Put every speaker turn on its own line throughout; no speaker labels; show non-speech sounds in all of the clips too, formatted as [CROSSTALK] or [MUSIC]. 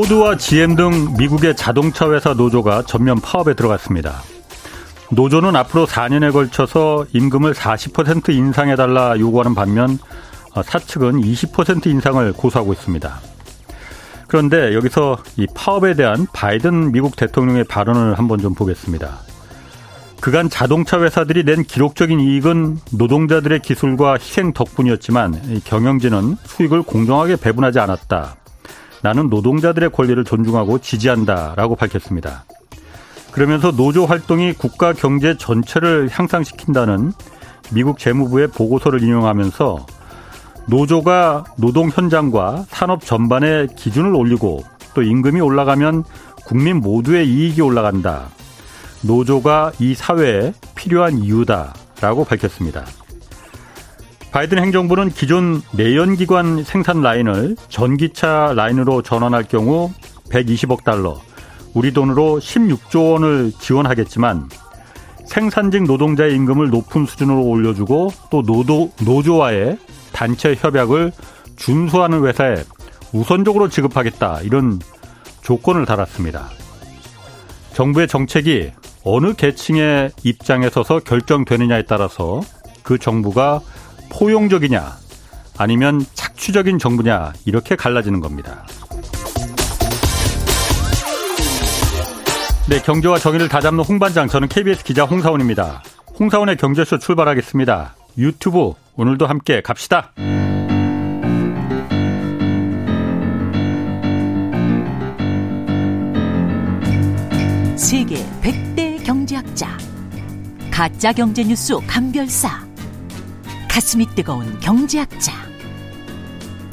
포드와 GM 등 미국의 자동차 회사 노조가 전면 파업에 들어갔습니다. 노조는 앞으로 4년에 걸쳐서 임금을 40% 인상해달라 요구하는 반면 사측은 20% 인상을 고수하고 있습니다. 그런데 여기서 이 파업에 대한 바이든 미국 대통령의 발언을 한번 좀 보겠습니다. 그간 자동차 회사들이 낸 기록적인 이익은 노동자들의 기술과 희생 덕분이었지만 경영진은 수익을 공정하게 배분하지 않았다. 나는 노동자들의 권리를 존중하고 지지한다라고 밝혔습니다. 그러면서 노조 활동이 국가 경제 전체를 향상시킨다는 미국 재무부의 보고서를 인용하면서 노조가 노동 현장과 산업 전반의 기준을 올리고 또 임금이 올라가면 국민 모두의 이익이 올라간다. 노조가 이 사회에 필요한 이유다라고 밝혔습니다. 바이든 행정부는 기존 내연기관 생산 라인을 전기차 라인으로 전환할 경우 120억 달러, 우리 돈으로 16조 원을 지원하겠지만 생산직 노동자의 임금을 높은 수준으로 올려주고 또 노도, 노조와의 단체 협약을 준수하는 회사에 우선적으로 지급하겠다 이런 조건을 달았습니다. 정부의 정책이 어느 계층의 입장에 서서 결정되느냐에 따라서 그 정부가 포용적이냐 아니면 착취적인 정부냐 이렇게 갈라지는 겁니다. 네, 경제와 정의를 다잡는 홍반장 저는 KBS 기자 홍사원입니다. 홍사원의 경제쇼 출발하겠습니다. 유튜브 오늘도 함께 갑시다.
세계 100대 경제학자 가짜 경제 뉴스 감별사 가슴이 뜨거운 경제학자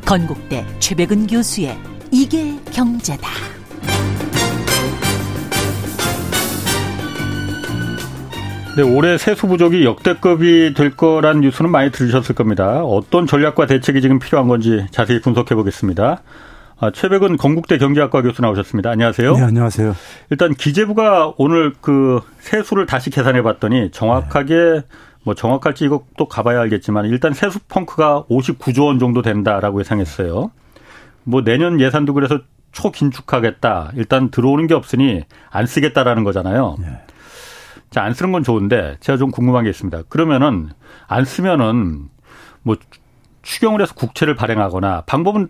건국대 최백은 교수의 이게 경제다.
네, 올해 세수 부족이 역대급이 될 거란 뉴스는 많이 들으셨을 겁니다. 어떤 전략과 대책이 지금 필요한 건지 자세히 분석해 보겠습니다. 아, 최백은 건국대 경제학과 교수 나오셨습니다. 안녕하세요.
네, 안녕하세요.
일단 기재부가 오늘 그 세수를 다시 계산해 봤더니 정확하게 네. 뭐 정확할지 또 가봐야 알겠지만 일단 세수 펑크가 59조 원 정도 된다라고 예상했어요. 뭐 내년 예산도 그래서 초긴축하겠다. 일단 들어오는 게 없으니 안 쓰겠다라는 거잖아요. 네. 자, 안 쓰는 건 좋은데 제가 좀 궁금한 게 있습니다. 그러면은 안 쓰면은 뭐 추경을 해서 국채를 발행하거나 방법은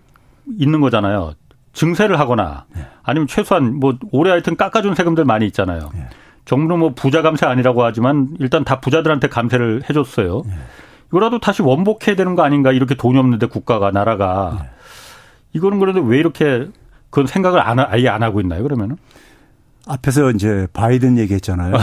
있는 거잖아요. 증세를 하거나 네. 아니면 최소한 뭐 올해 하여튼 깎아준 세금들 많이 있잖아요. 네. 정부는 뭐 부자 감세 아니라고 하지만 일단 다 부자들한테 감세를 해줬어요. 네. 이거라도 다시 원복해야 되는 거 아닌가 이렇게 돈이 없는데 국가가 나라가 이거는 그래도 왜 이렇게 그건 생각을 안 아예 안 하고 있나요 그러면은?
앞에서 이제 바이든 얘기했잖아요. 아,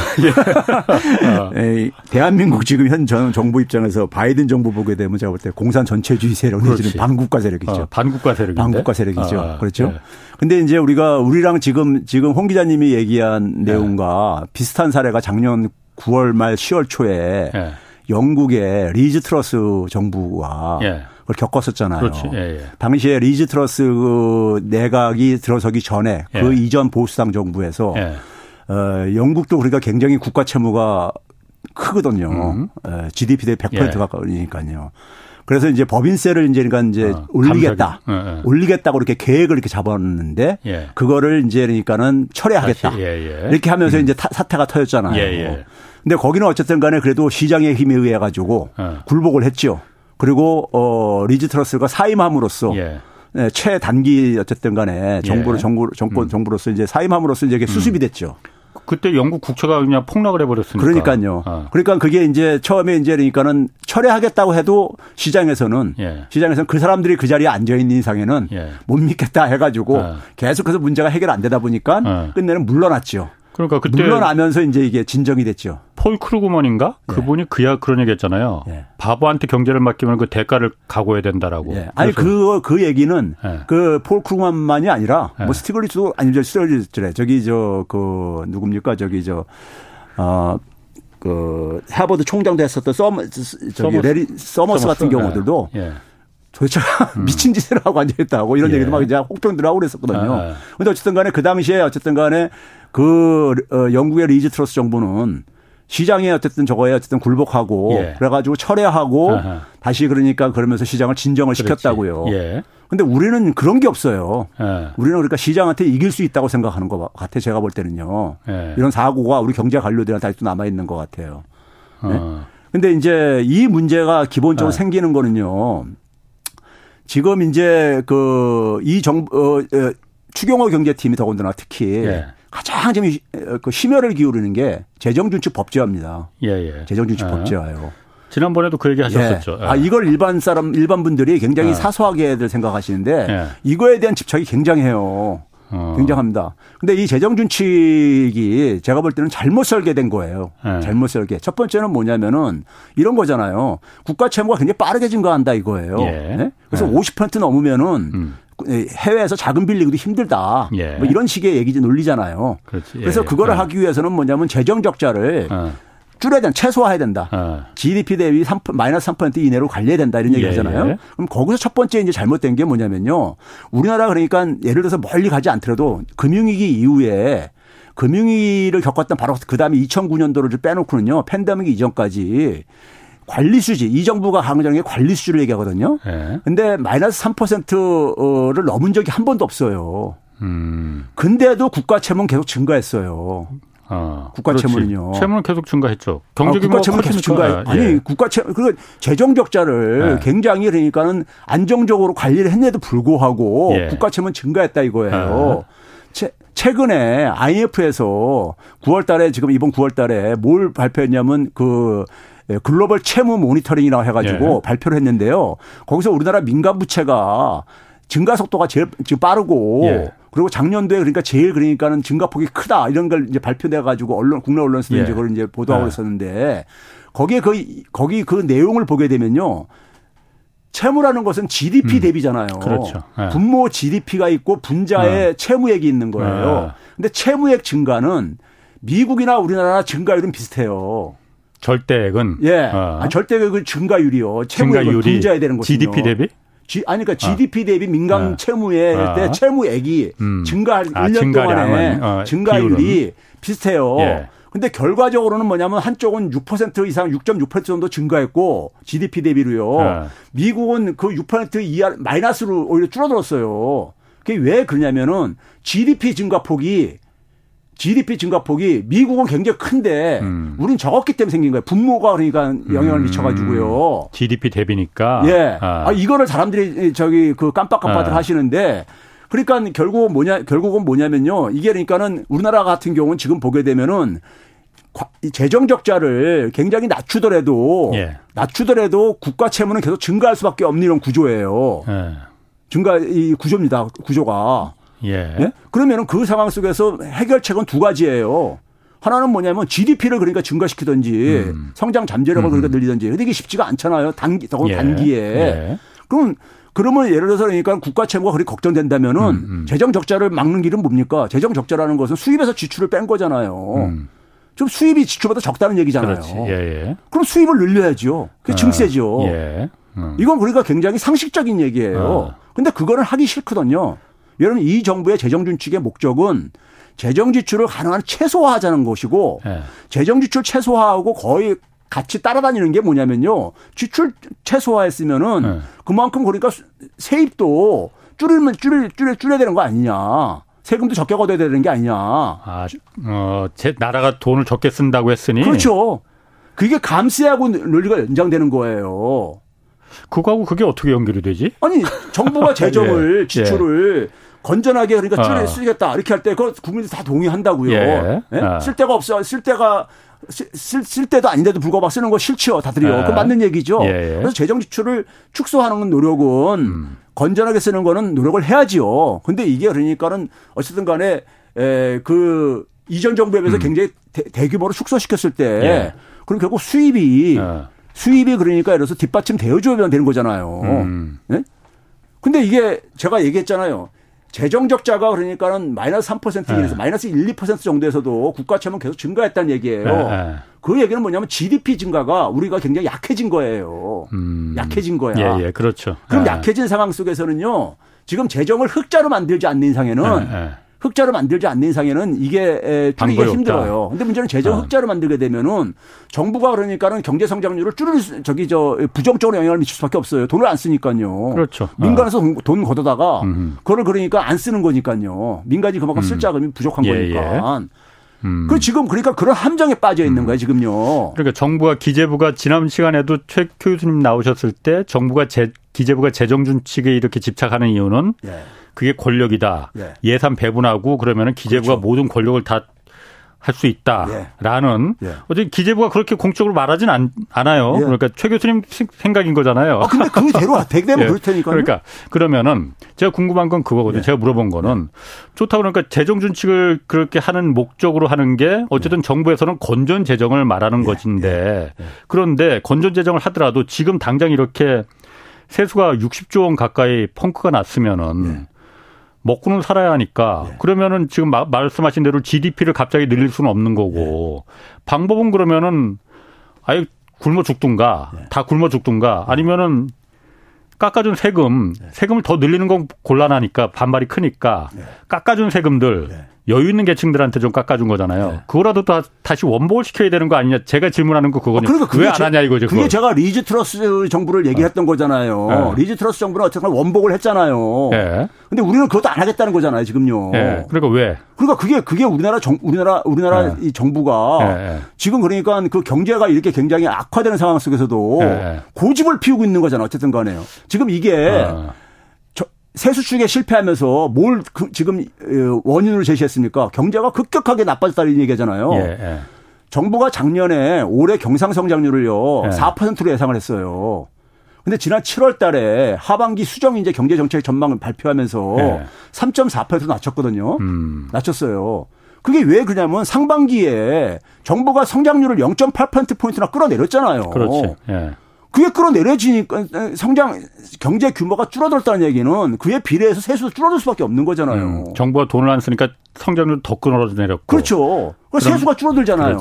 예. [LAUGHS] 대한민국 지금 현 정부 입장에서 바이든 정부 보게 되면 제가 볼 때 공산 전체주의 세력 내지는 반국가 세력이죠. 어,
반국가 세력인데.
반국가 세력이죠. 아, 그렇죠. 네. 근데 이제 우리가 우리랑 지금 지금 홍 기자님이 얘기한 네. 내용과 비슷한 사례가 작년 9월 말 10월 초에 네. 영국의 리즈 트러스 정부와 예. 그걸 겪었었잖아요. 그렇지. 예, 예. 당시에 리즈 트러스 그 내각이 들어서기 전에 그 예. 이전 보수당 정부에서 예. 어, 영국도 그러니까 굉장히 국가 채무가 크거든요. 음. 어, GDP 대 100% 예. 가까우니까요. 그래서 이제 법인세를 이제 그러니까 이제 어, 올리겠다. 예, 예. 올리겠다고 이렇게 계획을 이렇게 잡았는데 예. 그거를 이제 그러니까는 철회하겠다. 예, 이렇게 하면서 음. 이제 타, 사태가 터졌잖아요. 근데 거기는 어쨌든 간에 그래도 시장의 힘에 의해 가지고 굴복을 했죠. 그리고 어 리즈 트러스가 사임함으로써 예. 네, 최단기 어쨌든 간에 정부를 예. 정부 정권 음. 정부로서 이제 사임함으로써 이제 수습이 음. 됐죠.
그때 영국 국채가 그냥 폭락을 해버렸으니까.
그러니까요. 아. 그러니까 그게 이제 처음에 이제 그러니까는 철회하겠다고 해도 시장에서는 예. 시장에서는 그 사람들이 그 자리에 앉아 있는 이상에는 예. 못 믿겠다 해가지고 아. 계속해서 문제가 해결 안 되다 보니까 아. 끝내는 물러났죠. 그러니까 그때 물러나면서 이제 이게 진정이 됐죠.
폴 크루그먼인가 예. 그분이 그야 그런 얘기했잖아요. 예. 바보한테 경제를 맡기면 그 대가를 각오해야 된다라고. 예.
아니 그그 그 얘기는 예. 그 폴 크루그먼만이 아니라 뭐 예. 스티글리츠도 아니죠 스티글리츠래 저기 저 그 누굽니까 저기 저 어. 그 하버드 총장도 했었던 서머 저기 서머스, 래리 서머스, 서머스 같은 경우들도 예. 도대체 음. [LAUGHS] 미친 짓을 하고 앉아있다고 이런 예. 얘기도 막 이제 혹평들 하고 그랬었거든요. 아, 근데 어쨌든 간에 그 당시에 어쨌든 간에 그 어, 영국의 리즈 트러스 정부는 시장에 어쨌든 저거에 어쨌든 굴복하고 예. 그래가지고 철회하고 아하. 다시 그러니까 그러면서 시장을 진정을 그렇지. 시켰다고요. 예. 근데 우리는 그런 게 없어요. 예. 우리는 그러니까 시장한테 이길 수 있다고 생각하는 것 같아 제가 볼 때는요. 예. 이런 사고가 우리 경제 관료들한테 아직도 남아 있는 것 같아요. 네? 어. 근데 이제 이 문제가 기본적으로 예. 생기는 거는요. 지금 이제 그 이 정, 어, 어, 추경호 경제팀이 더군다나 특히 예. 가장 좀그 심혈을 기울이는 게 재정준칙 법제화입니다. 예, 예. 재정준칙 예. 법제화예요.
지난번에도 그 얘기 하셨었죠.
예. 아, 이걸 일반 사람, 일반 분들이 굉장히 예. 사소하게들 생각하시는데 예. 이거에 대한 집착이 굉장해요. 어. 굉장합니다. 근데 이 재정준칙이 제가 볼 때는 잘못 설계된 거예요. 네. 잘못 설계. 첫 번째는 뭐냐면은 이런 거잖아요. 국가 채무가 굉장히 빠르게 증가한다 이거예요. 예. 네? 그래서 네. 50% 넘으면은 음. 해외에서 자금 빌리기도 힘들다. 예. 뭐 이런 식의 얘기지 논리잖아요. 그렇지. 예. 그래서 그거를 예. 하기 위해서는 뭐냐면 재정 적자를 어. 줄여야 된다. 최소화해야 된다. 어. GDP 대비 3, 마이너스 3% 이내로 관리해야 된다. 이런 얘기 예. 하잖아요. 예. 그럼 거기서 첫 번째 이제 잘못된 게 뭐냐면요. 우리나라 그러니까 예를 들어서 멀리 가지 않더라도 금융위기 이후에 금융위기를 겪었던 바로 그 다음에 2009년도를 빼놓고는요. 팬데믹 이전까지 관리 수지 이 정부가 강조하는 게 관리 수지를 얘기하거든요. 네. 근데 마이너스 3%를 넘은 적이 한 번도 없어요. 음. 근데도 국가 채무는 계속 증가했어요. 아, 국가 그렇지. 채무는요.
채무는 계속 증가했죠. 경제
아, 국가 채무는 계속 증가해. 아니 예. 국가 채무 그 재정 적자를 예. 굉장히 그러니까는 안정적으로 관리를 했는데도 불구하고 예. 국가 채무는 증가했다 이거예요. 채, 최근에 IMF에서 9월 달에 지금 이번 9월 달에 뭘 발표했냐면 그 글로벌 채무 모니터링이라고 해가지고 예. 발표를 했는데요. 거기서 우리나라 민간 부채가 증가 속도가 제일 지금 빠르고 예. 그리고 작년도에 그러니까 제일 그러니까는 증가폭이 크다 이런 걸 이제 발표돼 가지고 언론 국내 언론에서도 예. 이제 그걸 이제 보도하고 예. 있었는데 거기에 그 거기 그 내용을 보게 되면요. 채무라는 것은 GDP 음. 대비잖아요. 그렇죠. 예. 분모 GDP가 있고 분자의 예. 채무액이 있는 거예요. 예. 근데 채무액 증가는 미국이나 우리나라 증가율은 비슷해요.
절대액은
예. 어. 아, 절대액은 증가율이요. 채무액은 분자해야 되는 것이요
GDP 대비?
G, 아니 그러니까 GDP 아. 대비 민간 아. 채무의 아. 때 채무액이 음. 증가할 아, 1년 동안에 어, 증가율이 비율은. 비슷해요. 예. 근데 결과적으로는 뭐냐면 한쪽은 6% 이상 6.6% 정도 증가했고 GDP 대비로요. 예. 미국은 그 6% 이하 마이너스로 오히려 줄어들었어요. 그게 왜 그러냐면은 GDP 증가폭이 GDP 증가폭이 미국은 굉장히 큰데 음. 우리는 적었기 때문에 생긴 거예요. 분모가 그러니까 영향을 음. 미쳐가지고요.
GDP 대비니까.
예. 아. 아 이거를 사람들이 저기 그 깜빡깜빡 아. 하시는데 그러니까 결국 뭐냐 결국은 뭐냐면요. 이게 그러니까는 우리나라 같은 경우는 지금 보게 되면은 재정 적자를 굉장히 낮추더라도 예. 낮추더라도 국가 채무는 계속 증가할 수밖에 없는 이런 구조예요. 예. 증가 이 구조입니다. 구조가. 예. 예? 그러면은 그 상황 속에서 해결책은 두 가지예요. 하나는 뭐냐면 GDP를 그러니까 증가시키든지 음. 성장 잠재력을 음. 그러니까 늘리든지. 근데 이게 쉽지가 않잖아요. 단기, 더 예. 단기에. 예. 그럼 그러면 예를 들어서 그러니까 국가 채무가 그렇게 걱정된다면은 음, 음. 재정 적자를 막는 길은 뭡니까? 재정 적자라는 것은 수입에서 지출을 뺀 거잖아요. 음. 좀 수입이 지출보다 적다는 얘기잖아요. 예, 예. 그럼 수입을 늘려야죠. 그게 아, 증세죠. 예. 음. 이건 그러니까 굉장히 상식적인 얘기예요. 어. 근데 그거는 하기 싫거든요. 여러분 이 정부의 재정 준칙의 목적은 재정 지출을 가능한 최소화하자는 것이고 네. 재정 지출 최소화하고 거의 같이 따라다니는 게 뭐냐면요. 지출 최소화했으면은 네. 그만큼 그러니까 세입도 줄이면 줄일 줄여 줄여야 되는 거 아니냐. 세금도 적게 걷어야 되는 게 아니냐. 아,
어, 제 나라가 돈을 적게 쓴다고 했으니
그렇죠. 그게 감세하고 논리가 연장되는 거예요.
그거하고 그게 어떻게 연결이 되지?
아니 정부가 [LAUGHS] 재정을 예. 지출을 예. 건전하게 그러니까 줄여 어. 쓰겠다 이렇게 할 때 그거 국민들이 다 동의한다고요. 예. 예? 어. 쓸 데가 없어. 쓸 데가 쓸, 쓸 때도 아닌데도 불구하고 쓰는 거 싫죠. 다들이요. 예. 그 맞는 얘기죠. 예. 그래서 재정 지출을 축소하는 노력은 음. 건전하게 쓰는 거는 노력을 해야지요. 근데 이게 그러니까는 어쨌든 간에 에, 그 이전 정부에 비해서 음. 굉장히 대, 규모로 축소시켰을 때 예. 그럼 결국 수입이 어. 수입이 그러니까 예를 들어서 뒷받침 되어줘야 되는 거잖아요. 음. 예? 근데 이게 제가 얘기했잖아요. 재정 적자가 그러니까는 마이너스 3%에서 네. 마이너스 1, 2% 정도에서도 국가 채무는 계속 증가했다는 얘기예요. 네, 네. 그 얘기는 뭐냐면 GDP 증가가 우리가 굉장히 약해진 거예요. 음. 약해진 거야.
예, 예, 그렇죠.
그럼 네. 약해진 상황 속에서는요. 지금 재정을 흑자로 만들지 않는 이상에는 네, 네. 흑자로 만들지 않는 이상에는 이게 줄이기가 힘들어요. 근데 문제는 재정 어. 흑자로 만들게 되면은 정부가 그러니까는 경제 성장률을 줄일 저기 저 부정적으로 영향을 미칠 수밖에 없어요. 돈을 안 쓰니까요.
그렇죠.
민간에서 어. 돈 걷어다가 음. 그걸 그러니까 안 쓰는 거니까요. 민간이 그만큼 쓸 음. 자금이 부족한 예, 거니까. 예. 음. 그 지금 그러니까 그런 함정에 빠져 있는 음. 거예요, 지금요.
그러니까 정부가 기재부가 지난 시간에도 최 교수님 나오셨을 때 정부가 재, 기재부가 재정 준칙에 이렇게 집착하는 이유는 예. 그게 권력이다. 예. 산 배분하고 그러면은 기재부가 그렇죠. 모든 권력을 다 할 수 있다라는 예. 예. 어제 기재부가 그렇게 공적으로 말하진 않, 아요 예. 그러니까 최 교수님 생각인 거잖아요.
아, 근데 그대로 대대로 [LAUGHS] 예. 그럴 테니까.
그러니까 그러면은 제가 궁금한 건 그거거든요. 예. 제가 물어본 거는 좋다고 그러니까 재정 준칙을 그렇게 하는 목적으로 하는 게 어쨌든 예. 정부에서는 건전 재정을 말하는 것인데 그런데 건전 재정을 하더라도 지금 당장 이렇게 세수가 60조 원 가까이 펑크가 났으면은 먹고는 살아야 하니까 네. 그러면은 지금 마, 말씀하신 대로 GDP를 갑자기 늘릴 수는 없는 거고 네. 방법은 그러면은 아예 굶어 죽든가 네. 다 굶어 죽든가 아니면은 깎아준 세금 네. 세금을 더 늘리는 건 곤란하니까 반발이 크니까 네. 깎아준 세금들 네. 여유 있는 계층들한테 좀 깎아준 거잖아요. 네. 그거라도 다, 다시 원복을 시켜야 되는 거 아니냐. 제가 질문하는 거 그거는. 아, 그러니까 왜안 하냐 이거죠.
그게 그걸. 제가 리즈 트러스 정부를 얘기했던 어. 거잖아요. 네. 리즈 트러스 정부는 어쨌든 원복을 했잖아요. 네. 근데 우리는 그것도 안 하겠다는 거잖아요, 지금요.
네. 그러니까 왜?
그러니까 그게 그게 우리나라 정 우리나라 우리나라 네. 이 정부가 네. 지금 그러니까 그 경제가 이렇게 굉장히 악화되는 상황 속에서도 고집을 피우고 있는 거잖아요. 어쨌든 간에요. 지금 이게 어. 세수 추계에 실패하면서 뭘 그 지금 어, 원인으로 제시했습니까? 경제가 급격하게 나빠졌다는 얘기잖아요. 예, 예. 정부가 작년에 올해 경상 성장률을요 예. 4%로 예상을 했어요. 근데 지난 7월 달에 하반기 수정 이제 경제 정책 전망을 발표하면서 예. 3.4% 낮췄거든요. 음. 낮췄어요. 그게 왜 그러냐면 상반기에 정부가 성장률을 0.8% 포인트나 끌어내렸잖아요.
그렇지. 예.
그게 끌어내려지니까 성장 경제 규모가 줄어들었다는 얘기는 그에 비례해서 세수도 줄어들 수밖에 없는 거잖아요. 음,
정부가 돈을 안 쓰니까 성장률 더 끌어내렸고.
그렇죠. 그 세수가 줄어들잖아요.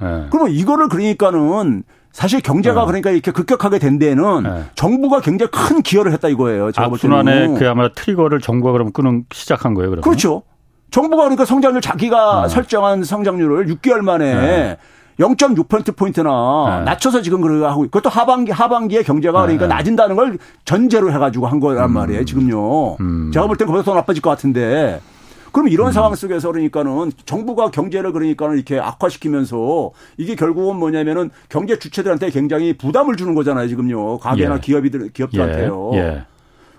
네. 그러면 이거를 그러니까는 사실 경제가 네. 그러니까 이렇게 급격하게 된 데에는 네. 정부가 굉장히 큰 기여를 했다 이거예요.
제가 악순환의 그야말로 트리거를 정부가 그럼 끄는 시작한 거예요. 그러면?
그렇죠. 정부가 그러니까 성장률 자기가 네. 설정한 성장률을 6개월 만에 0.6%포인트나 네. 낮춰서 지금 그러고 하고 그것도 하반기, 하반기에 경제가 네. 그러니까 낮은다는 걸 전제로 해 가지고 한 거란 음. 말이에요, 지금요. 음. 제가 볼 땐 그보다 더 나빠질 것 같은데. 그럼 이런 음. 상황 속에서 그러니까는 정부가 경제를 그러니까는 이렇게 악화시키면서 이게 결국은 뭐냐면은 경제 주체들한테 굉장히 부담을 주는 거잖아요, 지금요. 가게나 예. 기업이들, 기업들한테요. 예. 예.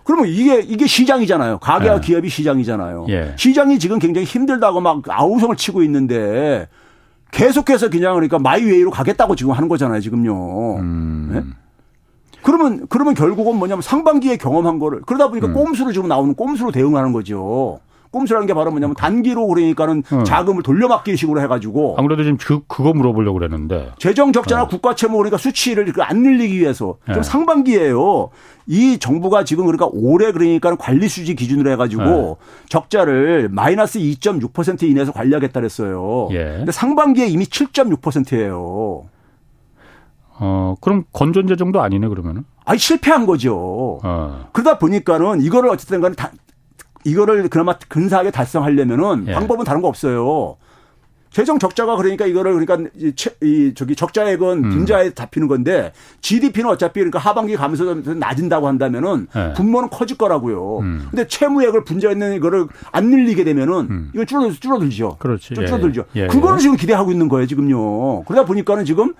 그러면 이게 이게 시장이잖아요. 가게와 예. 기업이 시장이잖아요. 예. 시장이 지금 굉장히 힘들다고 막 아우성을 치고 있는데 계속해서 그냥 그러니까 마이웨이로 가겠다고 지금 하는 거잖아요, 지금요. 음. 네? 그러면 그러면 결국은 뭐냐면 상반기에 경험한 거를 그러다 보니까 음. 꼼수로 지금 나오는 꼼수로 대응하는 거죠. 꼼수라는 게 바로 뭐냐면 단기로 그러니까는 음. 자금을 돌려막기 식으로 해가지고
아무래도 지금 그, 그거 물어보려고 그랬는데
재정 적자나 어. 국가 채무 그러니까 수치를 안 늘리기 위해서 좀 네. 상반기에요. 이 정부가 지금 그러니까 올해 그러니까 관리 수지 기준으로 해가지고 네. 적자를 마이너스 2.6% 이내에서 관리하겠다 그랬어요. 예. 근데 상반기에 이미 7.6%예요.
어, 그럼 건전 재 정도 아니네 그러면은?
아니 실패한 거죠. 어. 그러다 보니까는 이거를 어쨌든 간에 다 이거를 그나마 근사하게 달성하려면은 예. 방법은 다른 거 없어요. 재정 적자가 그러니까 이거를 그러니까 이 저기 적자액은 음. 분자에 잡히는 건데 GDP는 어차피 그러니까 하반기 가면서 낮은다고 한다면은 네. 분모는 커질 거라고요. 음. 근데 채무액을 분자했는 이거를 안 늘리게 되면은 음. 이건 줄어들 줄어들죠.
그렇지.
줄어들죠. 예. 예. 그거는 지금 기대하고 있는 거예요, 지금요. 그러다 보니까는 지금 예,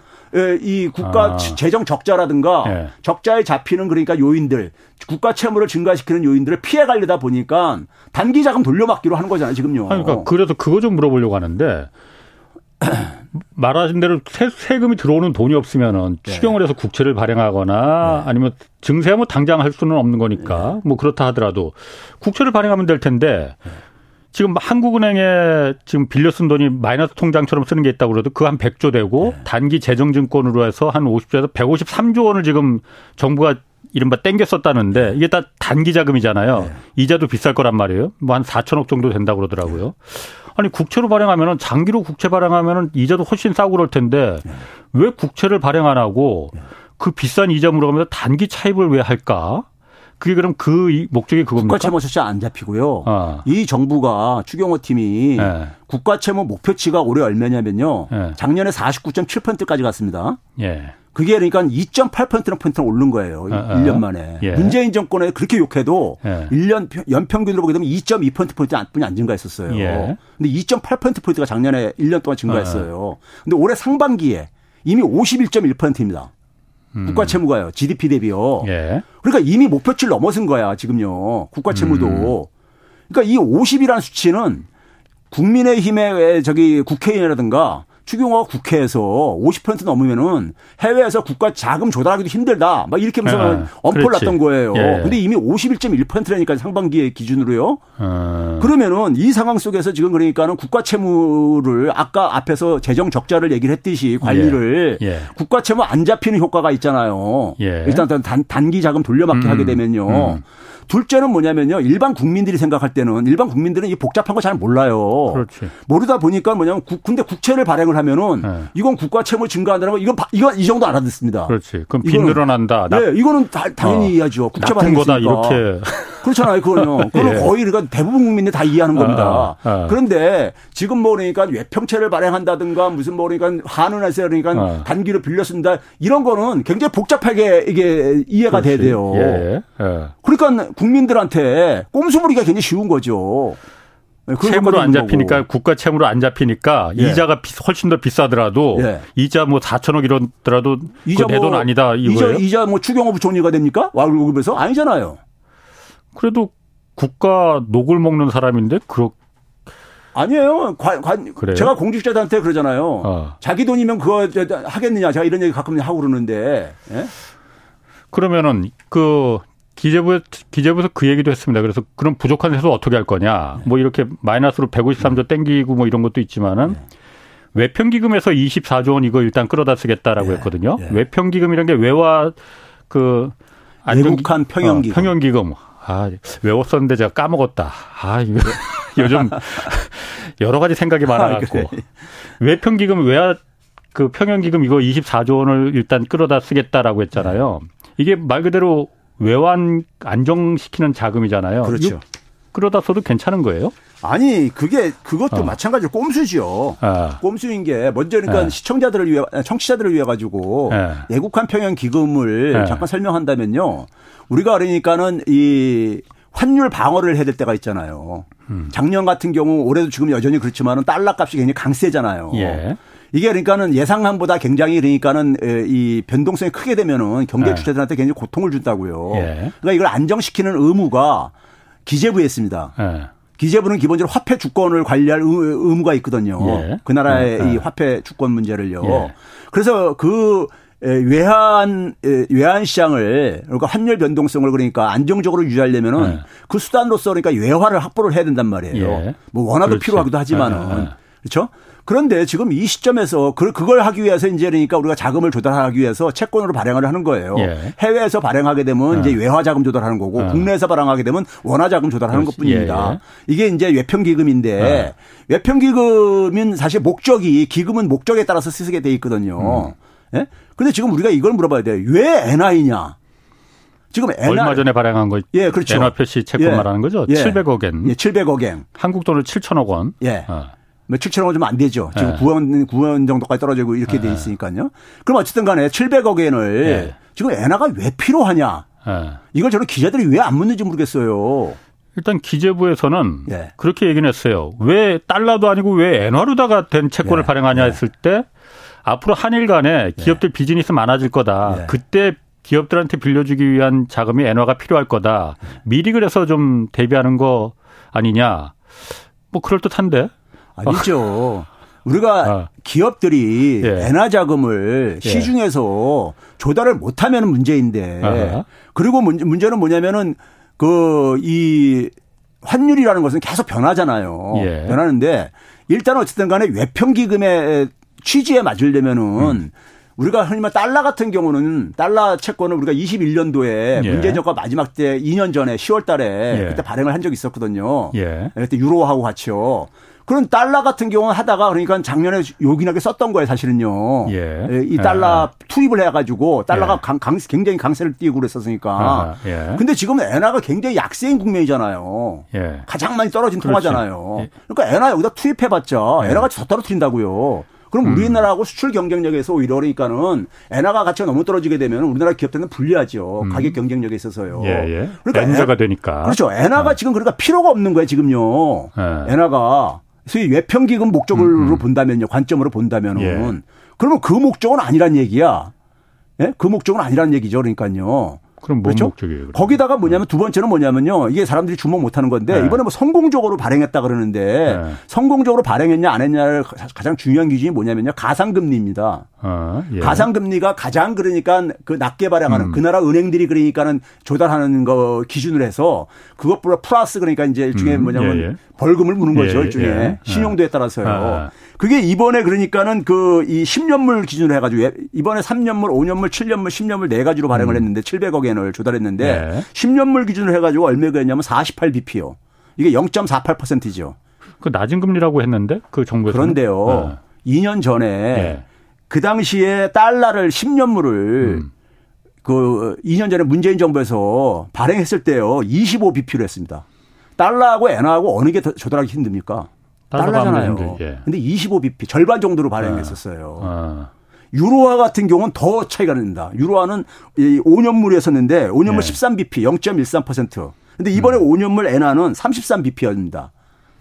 이 국가 아. 재정 적자라든가 예. 적자에 잡히는 그러니까 요인들 국가 채무를 증가시키는 요인들을 피해 가려다 보니까 단기 자금 돌려막기로 하는 거잖아요 지금요.
그러니까 그래서 그거 좀 물어보려고 하는데 [CLEARS THROAT] 말하신 대로 세, 금이 들어오는 돈이 없으면은 네. 추경을 해서 국채를 발행하거나 네. 아니면 증세 뭐 당장 할 수는 없는 거니까 네. 뭐 그렇다 하더라도 국채를 발행하면 될 텐데 네. 지금 한국은행에 지금 빌려 쓴 돈이 마이너스 통장처럼 쓰는 게 있다고 그래도 그 한 100조 되고 네. 단기 재정증권으로 해서 한 50조에서 153조 원을 지금 정부가 이른바 땡겨 썼다는데 이게 다 단기 자금이잖아요. 네. 이자도 비쌀 거란 말이에요. 뭐 한 4천억 정도 된다고 그러더라고요. 아니 국채로 발행하면은 장기로 국채 발행하면은 이자도 훨씬 싸고 그럴 텐데 네. 왜 국채를 발행 안 하고 그 비싼 이자 물어가면서 단기 차입을 왜 할까? 그게 그럼 그 목적이 그겁니까?
국가채무 숫자 안 잡히고요. 아. 이 정부가 추경호 팀이 네. 국가채무 목표치가 올해 얼마냐면요. 네. 작년에 49.7%까지 갔습니다. 예. 그게 그러니까 2.8%는 포인트 오른 거예요. 아, 1년 아. 만에. 예. 문재인 정권에 그렇게 욕해도 예. 1년 연평균으로 보게 되면 2.2% 포인트 뿐이 안 증가했었어요. 예. 근데 2.8% 포인트가 작년에 1년 동안 증가했어요. 아. 근데 올해 상반기에 이미 51.1%입니다. 음. 국가 채무가요. GDP 대비요. 예. 그러니까 이미 목표치를 넘어선 거야, 지금요. 국가 채무도. 음. 그러니까 이 50이라는 수치는 국민의힘의 저기 국회의원이라든가 추경호가 국회에서 50% 넘으면은 해외에서 국가 자금 조달하기도 힘들다. 막 이렇게 하면서 네. 엄포를 놨던 거예요. 예. 근데 이미 51.1%라니까 상반기의 기준으로요. 음. 그러면은 이 상황 속에서 지금 그러니까는 국가 채무를 아까 앞에서 재정 적자를 얘기를 했듯이 관리를 예. 예. 국가 채무 안 잡히는 효과가 있잖아요. 예. 일단 단, 단기 자금 돌려막기 음. 하게 되면요. 음. 둘째는 뭐냐면요. 일반 국민들이 생각할 때는 일반 국민들은 이 복잡한 거 잘 몰라요. 그렇지. 모르다 보니까 뭐냐면 국, 근데 국채를 발행을 하면은 네. 이건 국가 채무 증가한다는 거 이건 이건 이 정도 알아듣습니다.
그렇지. 그럼 빚 늘어난다.
네, 이거는 다, 당연히 어. 이해하죠. 국채 발행 거다
이렇게. [LAUGHS]
그렇잖아요. 그거는요. 그거는 [LAUGHS] 예. 거의 그러니까 대부분 국민들이 다 이해하는 겁니다. 아, 아. 그런데 지금 뭐 그러니까 외평채를 발행한다든가 무슨 뭐 그러니까 한은에서 그러니까 아. 단기로 빌려 쓴다 이런 거는 굉장히 복잡하게 이게 이해가 그렇지. 돼야 돼요. 예. 예. 그러니까 국민들한테 꼼수 부리기가 굉장히 쉬운 거죠.
네, 채무로 안 잡히니까 거고. 국가 채무로 안 잡히니까 예. 이자가 훨씬 더 비싸더라도 예. 이자 뭐 4천억 이러더라도 이자 내돈 뭐, 아니다 이거예요.
이자, 이자 뭐 추경호 부총리가 됩니까? 월급에서 아니잖아요.
그래도 국가 녹을 먹는 사람인데 그렇
아니에요. 관, 관 제가 공직자들한테 그러잖아요. 어. 자기 돈이면 그거 하겠느냐. 제가 이런 얘기 가끔 하고 그러는데. 예?
그러면은 그 기재부에 기재부에서 그 얘기도 했습니다. 그래서 그럼 부족한 세수 어떻게 할 거냐. 네. 뭐 이렇게 마이너스로 153조 땡기고 뭐 이런 것도 있지만은 네. 외평기금에서 24조 원 이거 일단 끌어다 쓰겠다라고 네. 했거든요. 네. 외평기금이라는 게 외화 그
안정한 평형기금.
어, 평형기금. 아, 외웠었는데 제가 까먹었다. 아, 이거 [LAUGHS] 요즘 여러 가지 생각이 많아갖고. 아, 그래. 외평기금, 외화 그 평형기금 이거 24조 원을 일단 끌어다 쓰겠다라고 했잖아요. 이게 말 그대로 외환 안정시키는 자금이잖아요.
그렇죠.
끌어다 써도 괜찮은 거예요?
아니 그게 그것도 어. 마찬가지로 꼼수죠. 아. 꼼수인 게 먼저 그러니까 네. 시청자들을 위해 청취자들을 위해 가지고 네. 예국한 평형 기금을 네. 잠깐 설명한다면요. 우리가 그러니까는 이 환율 방어를 해야 될 때가 있잖아요. 음. 작년 같은 경우 올해도 지금 여전히 그렇지만은 달러 값이 굉장히 강세잖아요. 예. 이게 그러니까는 예상함보다 굉장히 그러니까는 이 변동성이 크게 되면은 경제 네. 주체들한테 굉장히 고통을 준다고요. 예. 그러니까 이걸 안정시키는 의무가 기재부에 있습니다. 예. 기재부는 기본적으로 화폐 주권을 관리할 의무가 있거든요. 예. 그 나라의 예. 이 화폐 주권 문제를요. 예. 그래서 그 외환 외환 시장을 그러니까 환율 변동성을 그러니까 안정적으로 유지하려면은 네. 그 수단으로서 그러니까 외화를 확보를 해야 된단 말이에요. 예. 뭐 원화도 그렇지. 필요하기도 하지만은 네. 그렇죠? 그런데 지금 이 시점에서 그, 그걸 하기 위해서 이제 그러니까 우리가 자금을 조달하기 위해서 채권으로 발행을 하는 거예요. 예. 해외에서 발행하게 되면 예. 이제 외화 자금 조달하는 거고 예. 국내에서 발행하게 되면 원화 자금 조달하는 것 뿐입니다. 예, 예. 이게 이제 외평 기금인데 예. 외평 기금은 사실 목적이 기금은 목적에 따라서 쓰게 돼 있거든요. 음. 예? 근데 지금 우리가 이걸 물어봐야 돼요. 왜 NI냐?
지금 NI 얼마 전에 발행한 거 예, 그렇죠. 엔화 표시 채권 예. 말하는 거죠. 예. 700억엔.
예, 700억엔.
한국 돈을 7천억 원.
예. 어. 뭐 7천억 원좀안 되죠. 지금 네. 9원 9원 정도까지 떨어지고 이렇게 돼 네. 있으니까요. 그럼 어쨌든 간에 700억 엔을 네. 지금 엔화가 왜 필요하냐? 네. 이걸 저는 기자들이 왜 안 묻는지 모르겠어요.
일단 기재부에서는 예. 그렇게 얘기는 했어요. 왜 달러도 아니고 왜 엔화로다가 된 채권을 예. 발행하냐 예. 했을 때 앞으로 한일 간에 예. 기업들 비즈니스 많아질 거다. 예. 그때 기업들한테 빌려주기 위한 자금이 엔화가 필요할 거다. 미리 그래서 좀 대비하는 거 아니냐. 뭐 그럴 듯한데.
아니죠. [LAUGHS] 우리가 아. 기업들이 예. 엔화 자금을 예. 시중에서 조달을 못하면 문제인데 아하. 그리고 문제는 뭐냐면은 그 이 환율이라는 것은 계속 변하잖아요. 예. 변하는데 일단 어쨌든 간에 외평기금의 취지에 맞으려면은 음. 우리가 흔히 말 달러 같은 경우는 달러 채권을 우리가 21년도에 예. 문재인 정권 마지막 때 2년 전에 10월 달에 예. 그때 발행을 한 적이 있었거든요. 예. 그때 유로하고 같이요. 그런 달러 같은 경우는 하다가 그러니까 작년에 요긴하게 썼던 거예요, 사실은요. 예. 예이 달러 예. 투입을 해가지고 달러가 예. 강, 강, 굉장히 강세를 띄고 그랬었으니까. 아, 예. 근데 지금 엔화가 굉장히 약세인 국면이잖아요. 예. 가장 많이 떨어진 그렇지. 통화잖아요. 예. 그러니까 엔화 여기다 투입해봤자 엔화가 더 떨어뜨린다고요. 그럼 음. 우리나라하고 수출 경쟁력에서 오히려 그러니까는 엔화가 가치가 너무 떨어지게 되면 우리나라 기업들은 불리하죠. 음. 가격 경쟁력에 있어서요.
예, 예. 그러니까 엔자가 되니까.
그렇죠. 엔화가 어. 지금 그러니까 필요가 없는 거예요, 지금요. 예. 엔화가 소위 외평기금 목적으로 음, 음. 본다면요. 관점으로 본다면은 예. 그러면 그 목적은 아니란 얘기야. 예? 그 목적은 아니란 얘기죠. 그러니까요.
그럼 뭔 그렇죠? 목적이에요? 그럼?
거기다가 뭐냐면 두 번째는 뭐냐면요. 이게 사람들이 주목 못 하는 건데 네. 이번에 뭐 성공적으로 발행했다 그러는데 네. 성공적으로 발행했냐 안 했냐를 가장 중요한 기준이 뭐냐면요. 가상금리입니다. 아, 예. 가상금리가 가장 그러니까 그 낮게 발행하는 음. 그 나라 은행들이 그러니까는 조달하는 거 기준으로 해서 그것보다 플러스 그러니까 이제 일종의 음, 뭐냐면 예, 예. 벌금을 무는 거죠. 예, 일종의 예. 신용도에 따라서요. 아. 그게 이번에 그러니까는 그 이 10년물 기준으로 해가지고 이번에 3년물, 5년물, 7년물, 10년물 네 가지로 발행을 음. 했는데 700억 엔을 조달했는데 네. 10년물 기준으로 해가지고 얼마가 했냐면 48bp요. 이게 0.48%죠.
그 낮은 금리라고 했는데 그 정부에서
그런데요. 네. 2년 전에 네. 그 당시에 달러를 10년물을 음. 그 2년 전에 문재인 정부에서 발행했을 때요. 25bp로 했습니다. 달러하고 엔화하고 어느 게 더 조달하기 힘듭니까? 달러잖아요. 예. 근데 25bp 절반 정도로 발행했었어요. 아. 유로화 같은 경우는 더 차이가 납니다. 유로화는 5년물이었었는데 5년물 예. 13bp 0.13%. 근데 이번에 음. 5년물 엔화는 33bp였습니다.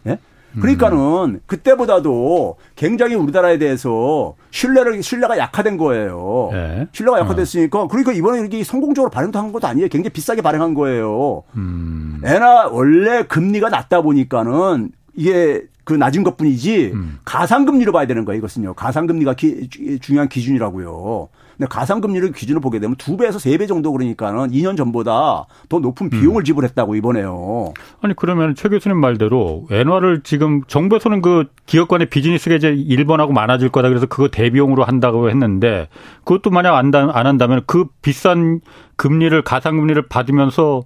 예? 그러니까는 음. 그때보다도 굉장히 우리나라에 대해서 신뢰를 신뢰가 약화된 거예요. 네. 신뢰가 약화됐으니까 어. 그러니까 이번에 이렇게 성공적으로 발행도 한 것도 아니에요. 굉장히 비싸게 발행한 거예요. 음. 엔화 원래 금리가 낮다 보니까는 이게 그 낮은 것 뿐이지 음. 가상금리로 봐야 되는 거예요. 이것은요. 가상금리가 기, 중요한 기준이라고요. 근데 가상금리를 기준으로 보게 되면 두 배에서 세 배 정도 그러니까는 2년 전보다 더 높은 비용을 음. 지불했다고 이번에요.
아니 그러면 최 교수님 말대로 엔화를 지금 정부에서는 그 기업 간의 비즈니스가 이제 일본하고 많아질 거다 그래서 그거 대비용으로 한다고 했는데 그것도 만약 안, 안 한다면 그 비싼 금리를 가상금리를 받으면서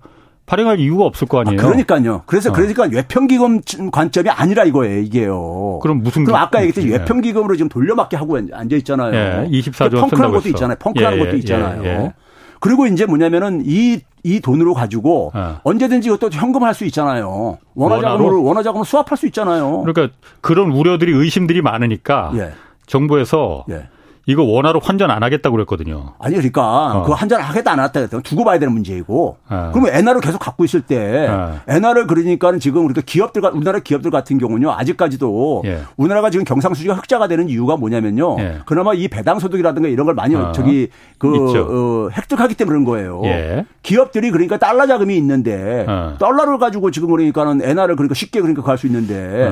발행할 이유가 없을 거 아니에요.
아, 그러니까요. 그래서 어. 그러니까 외평기금 관점이 아니라 이거예요, 이게요.
그럼 무슨
그럼 아까 얘기했듯이 예. 외평기금으로 지금 돌려막기 하고 앉아 있잖아요.
예. 24조
펑크라는 것도 있잖아요. 펑크라는 예. 것도 예, 있잖아요. 예. 그리고 이제 뭐냐면은 이, 이 돈으로 가지고 어. 언제든지 이것도 현금할 수 있잖아요. 원화자금으로, 원화자금을 수합할 수 있잖아요.
그러니까 그런 우려들이 의심들이 많으니까 예. 정부에서 예. 이거 원화로 환전 안 하겠다고 그랬거든요.
아니 그러니까 어. 그 환전 하겠다 안 하겠다 그랬더니 두고 봐야 되는 문제이고. 어. 그러면 엔화를 계속 갖고 있을 때 어. 엔화를 그러니까는 지금 우리가 기업들 우리나라 기업들 같은 경우는요 아직까지도 예. 우리나라가 지금 경상 수지가 흑자가 되는 이유가 뭐냐면요. 예. 그나마 이 배당 소득이라든가 이런 걸 많이 어. 저기 그 어, 획득하기 때문에 그런 거예요. 예. 기업들이 그러니까 달러 자금이 있는데 어. 달러를 가지고 지금 그러니까는 엔화를 그러니까 쉽게 그러니까 갈 수 있는데.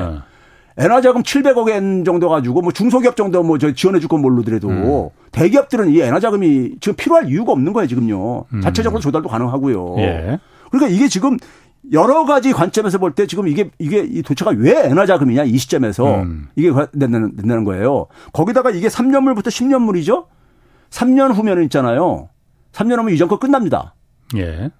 어. 엔화 자금 700억 엔 정도 가지고 뭐 중소기업 정도 뭐 저 지원해 줄건 모르더라도 음. 대기업들은 이 엔화 자금이 지금 필요할 이유가 없는 거예요, 지금요. 음. 자체적으로 조달도 가능하고요. 예. 그러니까 이게 지금 여러 가지 관점에서 볼 때 지금 이게 이게 이 도처가 왜 엔화 자금이냐 이 시점에서 음. 이게 된다는, 된다는 거예요. 거기다가 이게 3년물부터 10년물이죠. 3년 후면은 있잖아요. 3년 후면 이전 거 끝납니다. 예.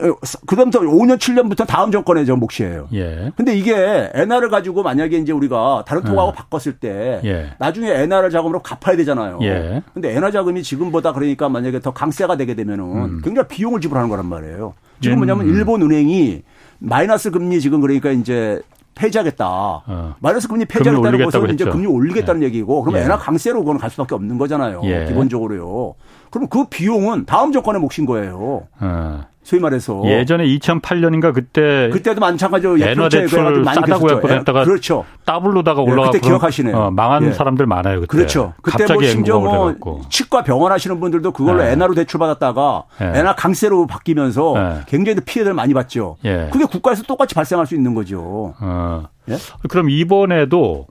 어, 그다음부터 5년 7년부터 다음 정권의 저 몫이에요. 예. 근데 이게 엔화를 가지고 만약에 이제 우리가 다른 통화하고 예. 바꿨을 때 예. 나중에 엔화를 자금으로 갚아야 되잖아요. 예. 근데 엔화 자금이 지금보다 그러니까 만약에 더 강세가 되게 되면은 음. 굉장히 비용을 지불하는 거란 말이에요. 지금 뭐냐면 음. 일본 은행이 마이너스 금리 지금 그러니까 이제 폐지하겠다. 어. 마이너스 금리 폐지하겠다는 것은 이제 금리 올리겠다는 예. 얘기고 그러면 예. 엔화 강세로 그건 갈 수밖에 없는 거잖아요. 예. 기본적으로요. 그럼 그 비용은 다음 정권의 몫인 거예요. 어. 소위 말해서
예전에 2008년인가 그때
그때도 마찬가지로
엔화 대출을 싸다고 했다가
그렇죠.
더블로다가 올라가
네, 그때 기억하시네요. 어,
망한 예. 사람들 많아요 그때.
그렇죠. 그때 뭐 심지어 뭐 치과 병원 하시는 분들도 그걸로 예. 엔화로 대출 받았다가 예. 엔화 강세로 바뀌면서 예. 굉장히 피해를 많이 봤죠. 예. 그게 국가에서 똑같이 발생할 수 있는 거죠. 어.
예? 그럼 이번에도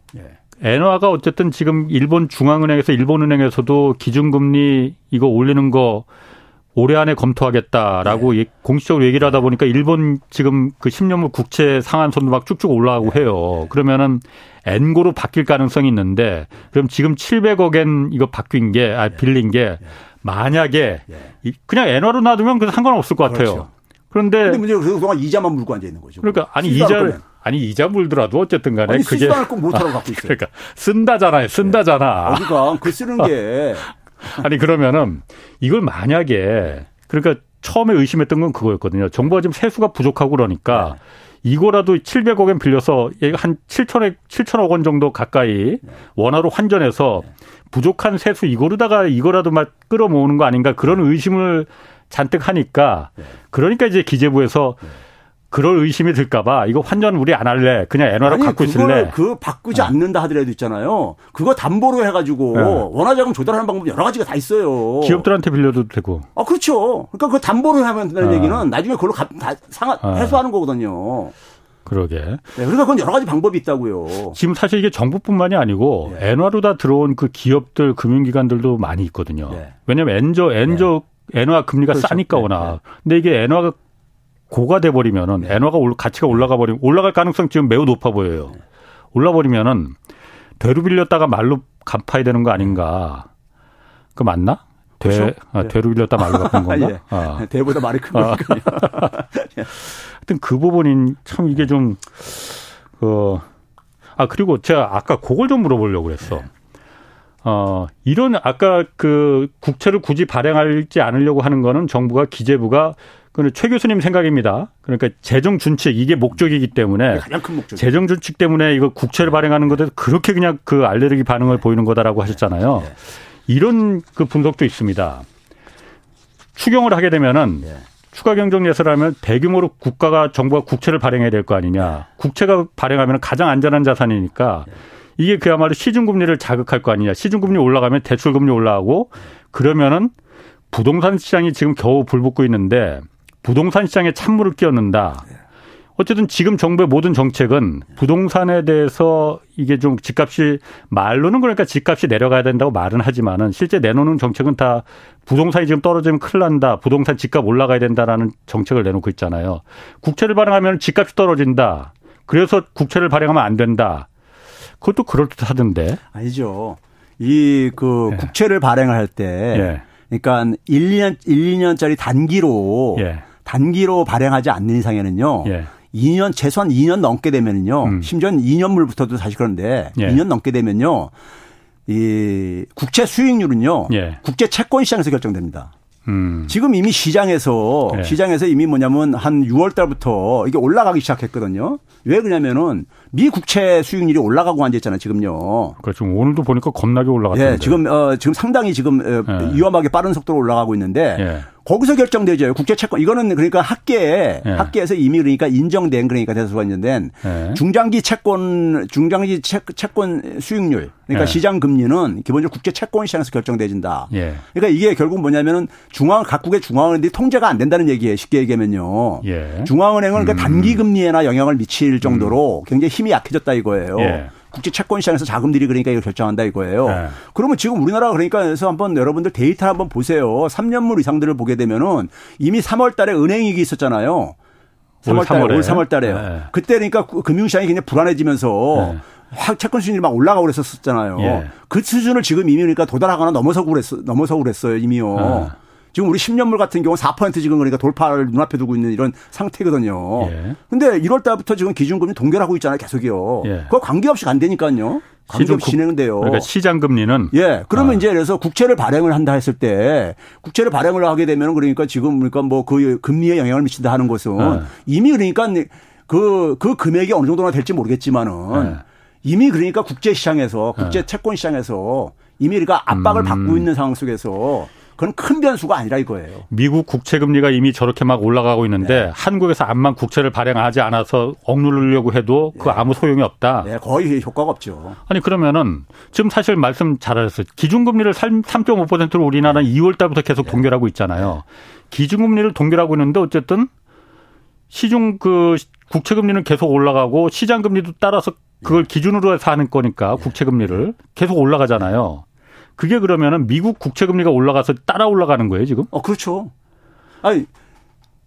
엔화가 어쨌든 지금 일본 중앙은행에서 일본은행에서도 기준금리 이거 올리는 거 올해 안에 검토하겠다라고 네. 공식적으로 얘기를 하다 보니까 일본 지금 그 10년물 국채 상한선도 막 쭉쭉 올라가고 네. 해요. 그러면은 엔고로 바뀔 가능성이 있는데 그럼 지금 700억엔 이거 바뀐 게, 아, 네. 빌린 게 네. 만약에 그냥 엔화로 놔두면 그 상관없을 것 같아요. 그렇죠.
그런데 문제는 그동안 이자만 물고 앉아 있는 거죠.
그러니까 아니 이자 아니 이자 물더라도 어쨌든 간에
아니, 그게 쓰지도 못하고 갖고 있어요. [LAUGHS]
그러니까 쓴다잖아요. 쓴다잖아.
네. 어디가 그 쓰는 게 [LAUGHS]
아니 그러면은 이걸 만약에 그러니까 처음에 의심했던 건 그거였거든요. 정부가 지금 세수가 부족하고 그러니까 네. 이거라도 700억엔 빌려서 한 7천억 7천억 원 정도 가까이 네. 원화로 환전해서 네. 부족한 세수 이거로다가 이거라도 막 끌어모으는 거 아닌가 그런 의심을 잔뜩 하니까 네. 그러니까 이제 기재부에서 네. 그럴 의심이 들까봐 이거 환전 우리 안 할래 그냥 엔화로 갖고 있을래
그 바꾸지 어. 않는다 하더라도 있잖아요 그거 담보로 해가지고 네. 원화자금 조달하는 방법 여러 가지가 다 있어요
기업들한테 빌려도 되고
아 그렇죠 그러니까 그 담보로 하면 된다는 어. 얘기는 나중에 그걸로 가, 다 상하, 어. 해소하는 거거든요
그러게.
네, 그러니까 그건 여러 가지 방법이 있다고요.
지금 사실 이게 정부뿐만이 아니고 네. 엔화로 다 들어온 그 기업들 금융기관들도 많이 있거든요. 네. 왜냐하면 엔저 엔저 네. 엔화 금리가 그렇죠. 싸니까 워낙. 네, 근데 이게 엔화가 고가 돼 버리면은 네. 엔화가 가치가 올라가 버리면 올라갈 가능성 지금 매우 높아 보여요. 네. 올라 버리면은 되로 빌렸다가 말로 갚아야 되는 거 아닌가? 그 맞나? 되, 그렇죠? 아, 되로 빌렸다 말로 갚은 [LAUGHS] 건가? 예.
아. 대보다 말이 큰 거니까요. 아. [LAUGHS]
하여튼 그 부분이 참 이게 좀, 그, 아, 그리고 제가 아까 그걸 좀 물어보려고 그랬어. 네. 어, 이런 아까 그 국채를 굳이 발행하지 않으려고 하는 거는 정부가 기재부가 그최 교수님 생각입니다. 그러니까 재정 준칙 이게 목적이기 때문에
가장 큰 목적.
재정 준칙 때문에 이거 국채를 발행하는 것에 그렇게 그냥 그 알레르기 반응을 보이는 거다라고 하셨잖아요. 네. 이런 그 분석도 있습니다. 추경을 하게 되면은 네. 추가 경정 예산하면 대규모로 국가가 정부가 국채를 발행해야 될 거 아니냐. 국채가 발행하면 가장 안전한 자산이니까 이게 그야말로 시중금리를 자극할 거 아니냐. 시중금리 올라가면 대출금리 올라가고 그러면은 부동산 시장이 지금 겨우 불 붙고 있는데 부동산 시장에 찬물을 끼얹는다. 어쨌든 지금 정부의 모든 정책은 부동산에 대해서 이게 좀 집값이 말로는 그러니까 집값이 내려가야 된다고 말은 하지만은 실제 내놓는 정책은 다 부동산이 지금 떨어지면 큰일 난다. 부동산 집값 올라가야 된다라는 정책을 내놓고 있잖아요. 국채를 발행하면 집값이 떨어진다. 그래서 국채를 발행하면 안 된다. 그것도 그럴 듯하던데.
아니죠. 이그 예. 국채를 발행을 할때 예. 그러니까 1, 2년 1, 2년짜리 단기로 예. 단기로 발행하지 않는 이상에는요. 예. 2년 최소한 2년 넘게 되면은요. 음. 심지어는 2년물부터도 사실 그런데 예. 2년 넘게 되면요. 이 국채 수익률은요. 예. 국제 채권 시장에서 결정됩니다. 음. 지금 이미 시장에서 예. 시장에서 이미 뭐냐면 한 6월 달부터 이게 올라가기 시작했거든요. 왜 그러냐면은 미 국채 수익률이 올라가고 앉아 있잖아요, 지금요.
그렇죠. 오늘도 보니까 겁나게 올라갔는데.
예, 지금 어 지금 상당히 지금 어, 예. 위험하게 빠른 속도로 올라가고 있는데 예. 거기서 결정되죠. 국제 채권 이거는 그러니까 학계에 예. 학계에서 이미 그러니까 인정된 그러니까 대수가 있는데 예. 중장기 채권 중장기 채, 채권 수익률 그러니까 예. 시장 금리는 기본적으로 국제 채권 시장에서 결정되진다. 예. 그러니까 이게 결국 뭐냐면은 중앙 각국의 중앙은행들이 통제가 안 된다는 얘기예요. 쉽게 얘기하면요. 예. 중앙은행은 그러니까 음. 단기 금리에나 영향을 미칠 정도로 음. 굉장히 힘이 약해졌다 이거예요. 국제 채권 시장에서 자금들이 그러니까 이걸 결정한다 이거예요. 네. 그러면 지금 우리나라 그러니까 그래서 한번 여러분들 데이터 한번 보세요. 3년물 이상들을 보게 되면은 이미 3월 달에 은행 위기 있었잖아요. 3월 달에, 올 3월 달에요. 네. 그때 그러니까 금융 시장이 굉장히 불안해지면서 네. 확 채권 수준이 막 올라가고 그랬었잖아요. 예. 그 수준을 지금 이미 그러니까 도달하거나 넘어서고 그랬어, 넘어서고 그랬어요, 이미요. 네. 지금 우리 10년물 같은 경우 4% 지금 그러니까 돌파를 눈앞에 두고 있는 이런 상태거든요. 예. 근데 1월 달부터 지금 기준금리 동결하고 있잖아요, 계속이요. 예. 그거 관계없이 간다니까요. 관계 없이 진행돼요.
그러니까 시장 금리는
예. 그러면 아. 이제 그래서 국채를 발행을 한다 했을 때 국채를 발행을 하게 되면 그러니까 지금 그러니까 뭐 그 금리에 영향을 미친다 하는 것은 아. 이미 그러니까 그, 그 금액이 어느 정도나 될지 모르겠지만은 아. 이미 그러니까 국제 시장에서 국제 채권 시장에서 이미 그러니까 압박을 음. 받고 있는 상황 속에서 그건 큰 변수가 아니라 이거예요.
미국 국채 금리가 이미 저렇게 막 올라가고 있는데 네. 한국에서 암만 국채를 발행하지 않아서 억누르려고 해도 그 네. 아무 소용이 없다.
네, 거의 효과가 없죠.
아니 그러면은 지금 사실 말씀 잘하셨어요. 기준금리를 3.5%로 우리나라는 네. 2월 달부터 계속 네. 동결하고 있잖아요. 기준금리를 동결하고 있는데 어쨌든 시중 그 국채 금리는 계속 올라가고 시장 금리도 따라서 그걸 네. 기준으로 해서 하는 거니까 국채 금리를 계속 올라가잖아요. 그게 그러면은 미국 국채 금리가 올라가서 따라 올라가는 거예요, 지금?
어, 그렇죠. 아니,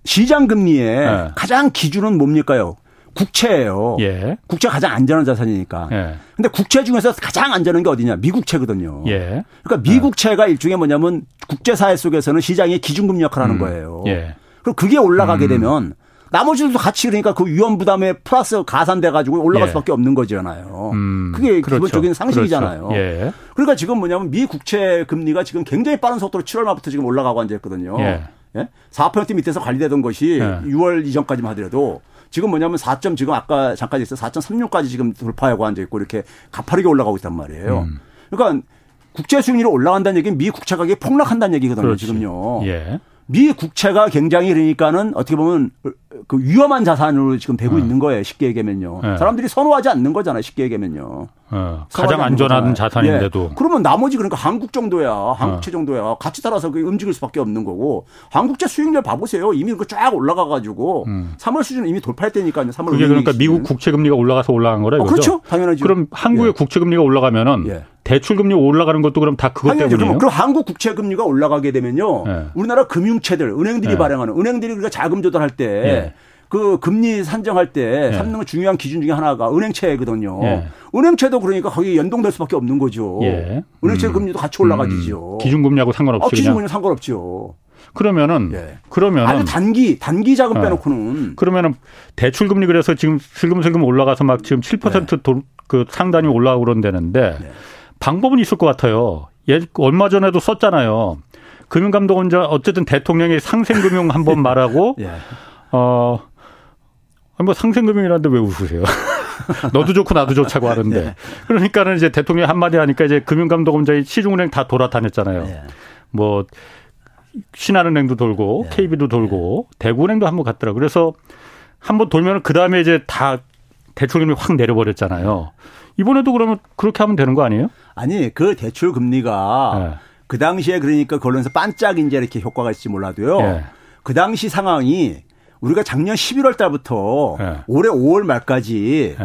시장 금리의 네. 가장 기준은 뭡니까요? 국채예요. 예. 국채가 가장 안전한 자산이니까. 예. 근데 국채 중에서 가장 안전한 게 어디냐? 미국채거든요. 예. 그러니까 미국채가 예. 일종의 뭐냐면 국제사회 속에서는 시장의 기준금리 역할을 하는 음. 거예요. 예. 그럼 그게 올라가게 음. 되면 나머지들도 같이 그러니까 그 위험 부담에 플러스 가산돼 가지고 올라갈 예. 수밖에 없는 거잖아요. 음, 그게 그렇죠. 기본적인 상식이잖아요. 그렇죠. 예. 그러니까 지금 뭐냐면 미 국채 금리가 지금 굉장히 빠른 속도로 7월 말부터 지금 올라가고 앉아 있거든요. 예. 예? 4% 밑에서 관리되던 것이 예. 6월 이전까지만 하더라도 지금 뭐냐면 4점 지금 아까 잠깐 했어요. 4.36까지 지금 돌파하고 앉아 있고 이렇게 가파르게 올라가고 있단 말이에요. 음. 그러니까 국제 수익률이 올라간다는 얘기는 미 국채 가격이 폭락한다는 얘기거든요. 그렇지. 지금요. 예. 미 국채가 굉장히 그러니까는 어떻게 보면 그 위험한 자산으로 지금 되고 어. 있는 거예요. 쉽게 얘기하면요. 네. 사람들이 선호하지 않는 거잖아요. 쉽게 얘기하면요.
어. 가장 안전한 자산인데도.
예. 그러면 나머지 그러니까 한국 정도야, 한국채 어. 정도야 같이 따라서 그 움직일 수밖에 없는 거고 한국채 수익률 봐보세요. 이미 그 쫙 올라가가지고 음. 3월 수준 이미 돌파했다니까요. 3월
그게 그러니까 미국 국채 금리가 올라가서 올라간 거래. 어,
그렇죠. 당연하죠.
그럼 한국의 예. 국채 금리가 올라가면은 예. 대출 금리 올라가는 것도 그럼 다 그것 때문이에요. 그럼,
그럼 한국 국채 금리가 올라가게 되면요. 예. 우리나라 금융체들, 은행들이 예. 발행하는 은행들이 우리가 자금 조달할 때. 예. 그 금리 산정할 때 예. 삼는 중요한 기준 중에 하나가 은행채거든요. 예. 은행채도 그러니까 거기 연동될 수밖에 없는 거죠. 예. 은행채 음. 금리도 같이 올라가지죠.
음. 기준금리하고 상관없이. 아,
기준금리 상관없죠.
그러면은 예. 그러면
아주 단기 단기 자금 예. 빼놓고는
그러면은 대출 금리 그래서 지금 슬금슬금 올라가서 막 지금 7% 도, 그 상단이 올라가고 그런다는데 예. 방법은 있을 것 같아요. 예, 얼마 전에도 썼잖아요. 금융감독원자 어쨌든 대통령이 상생금융 한번 말하고 [LAUGHS] 예. 어. 뭐 상생금융이라는데 왜 웃으세요? [LAUGHS] 너도 좋고 나도 좋자고 하는데. 예. [LAUGHS] 그러니까는 이제 대통령이 한마디 하니까 이제 금융감독원장이 시중은행 다 돌아다녔잖아요. 예. 뭐 신한은행도 돌고 예. KB도 돌고 대구은행도 한번 갔더라. 그래서 한번 돌면 그 다음에 이제 다 대출금리 확 내려버렸잖아요. 이번에도 그러면 그렇게 하면 되는 거 아니에요?
아니 그 대출 금리가 예. 그 당시에 그러니까 걸론에서 반짝 이제 이렇게 효과가 있을지 몰라도요. 예. 그 당시 상황이 우리가 작년 11월 달부터 예. 올해 5월 말까지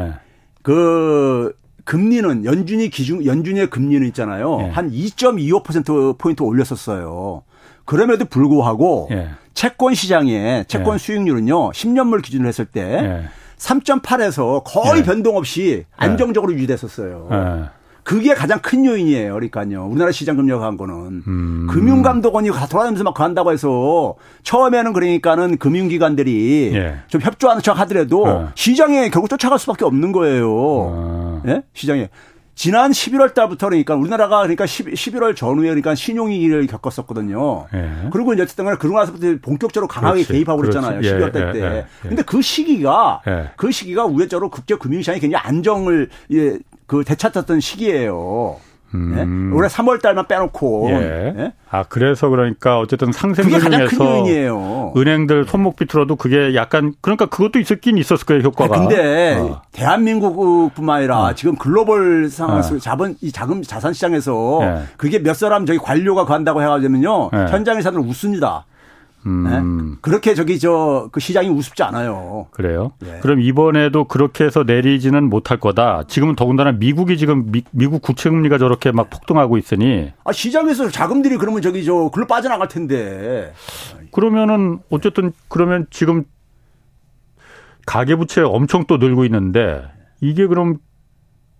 그 금리는 연준이 기준 연준의 금리는 있잖아요. 예. 한2.25% 포인트 올렸었어요. 그럼에도 불구하고 예. 채권 시장의 채권 예. 수익률은요. 10년물 기준으로 했을 때 3.8에서 거의 예. 변동 없이 안정적으로 유지됐었어요. 예. 그게 가장 큰 요인이에요. 그러니까요. 우리나라 시장 금리가 간 거는 음. 금융감독원이 돌아다니면서 막 간다고 해서 처음에는 그러니까는 금융기관들이 예. 좀 협조하는 척 하더라도 어. 시장에 결국 쫓아갈 수밖에 없는 거예요. 어. 예? 시장에. 지난 11월 달부터 그러니까 우리나라가 그러니까 11, 월 전후에 그러니까 신용위기를 겪었었거든요. 예. 그리고 이제 어쨌든 간에 그러고 나서부터 본격적으로 강하게 그렇지. 개입하고 그랬잖아요. 그렇지. 12월 달 예, 때. 예, 예, 근데 그 시기가 예. 그 시기가 우회적으로 국제 금융시장이 굉장히 안정을 예, 그 되찾았던 시기예요. 음. 네? 올해 3월 달만 빼놓고. 예.
네? 아, 그래서 그러니까 어쨌든 상생금융에서 은행들 손목 비틀어도 그게 약간 그러니까 그것도 있었긴 있었을 거예요, 효과가.
아, 근데 어. 대한민국뿐만 아니라 어. 지금 글로벌 상황에서 어. 자본 이 자금 자산 시장에서 예. 그게 몇 사람 저기 관료가 간다고 해 가지고면요. 예. 현장의 사람들 웃습니다. 음. 네? 그렇게 저기 저 그 시장이 우습지 않아요.
그래요? 네. 그럼 이번에도 그렇게 해서 내리지는 못할 거다. 지금은 더군다나 미국이 지금 미, 국 국채 금리가 저렇게 막 폭등하고 있으니.
아 시장에서 자금들이 그러면 저기 저 글로 빠져나갈 텐데.
그러면은 어쨌든 그러면 지금 가계 부채 엄청 또 늘고 있는데 이게 그럼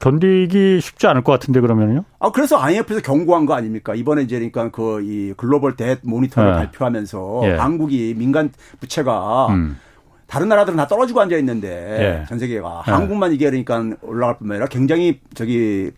견디기 쉽지 않을 것 같은데 그러면요?
아 그래서 IMF에서 경고한 거 아닙니까? 이번에 이제 그러니까 그 이 글로벌 대 모니터를 네. 발표하면서 예. 한국이 민간 부채가 음. 다른 나라들은 다 떨어지고 앉아 있는데 예. 전 세계가 예. 한국만 이게 그러니까 올라갈 뿐만 아니라 굉장히 저기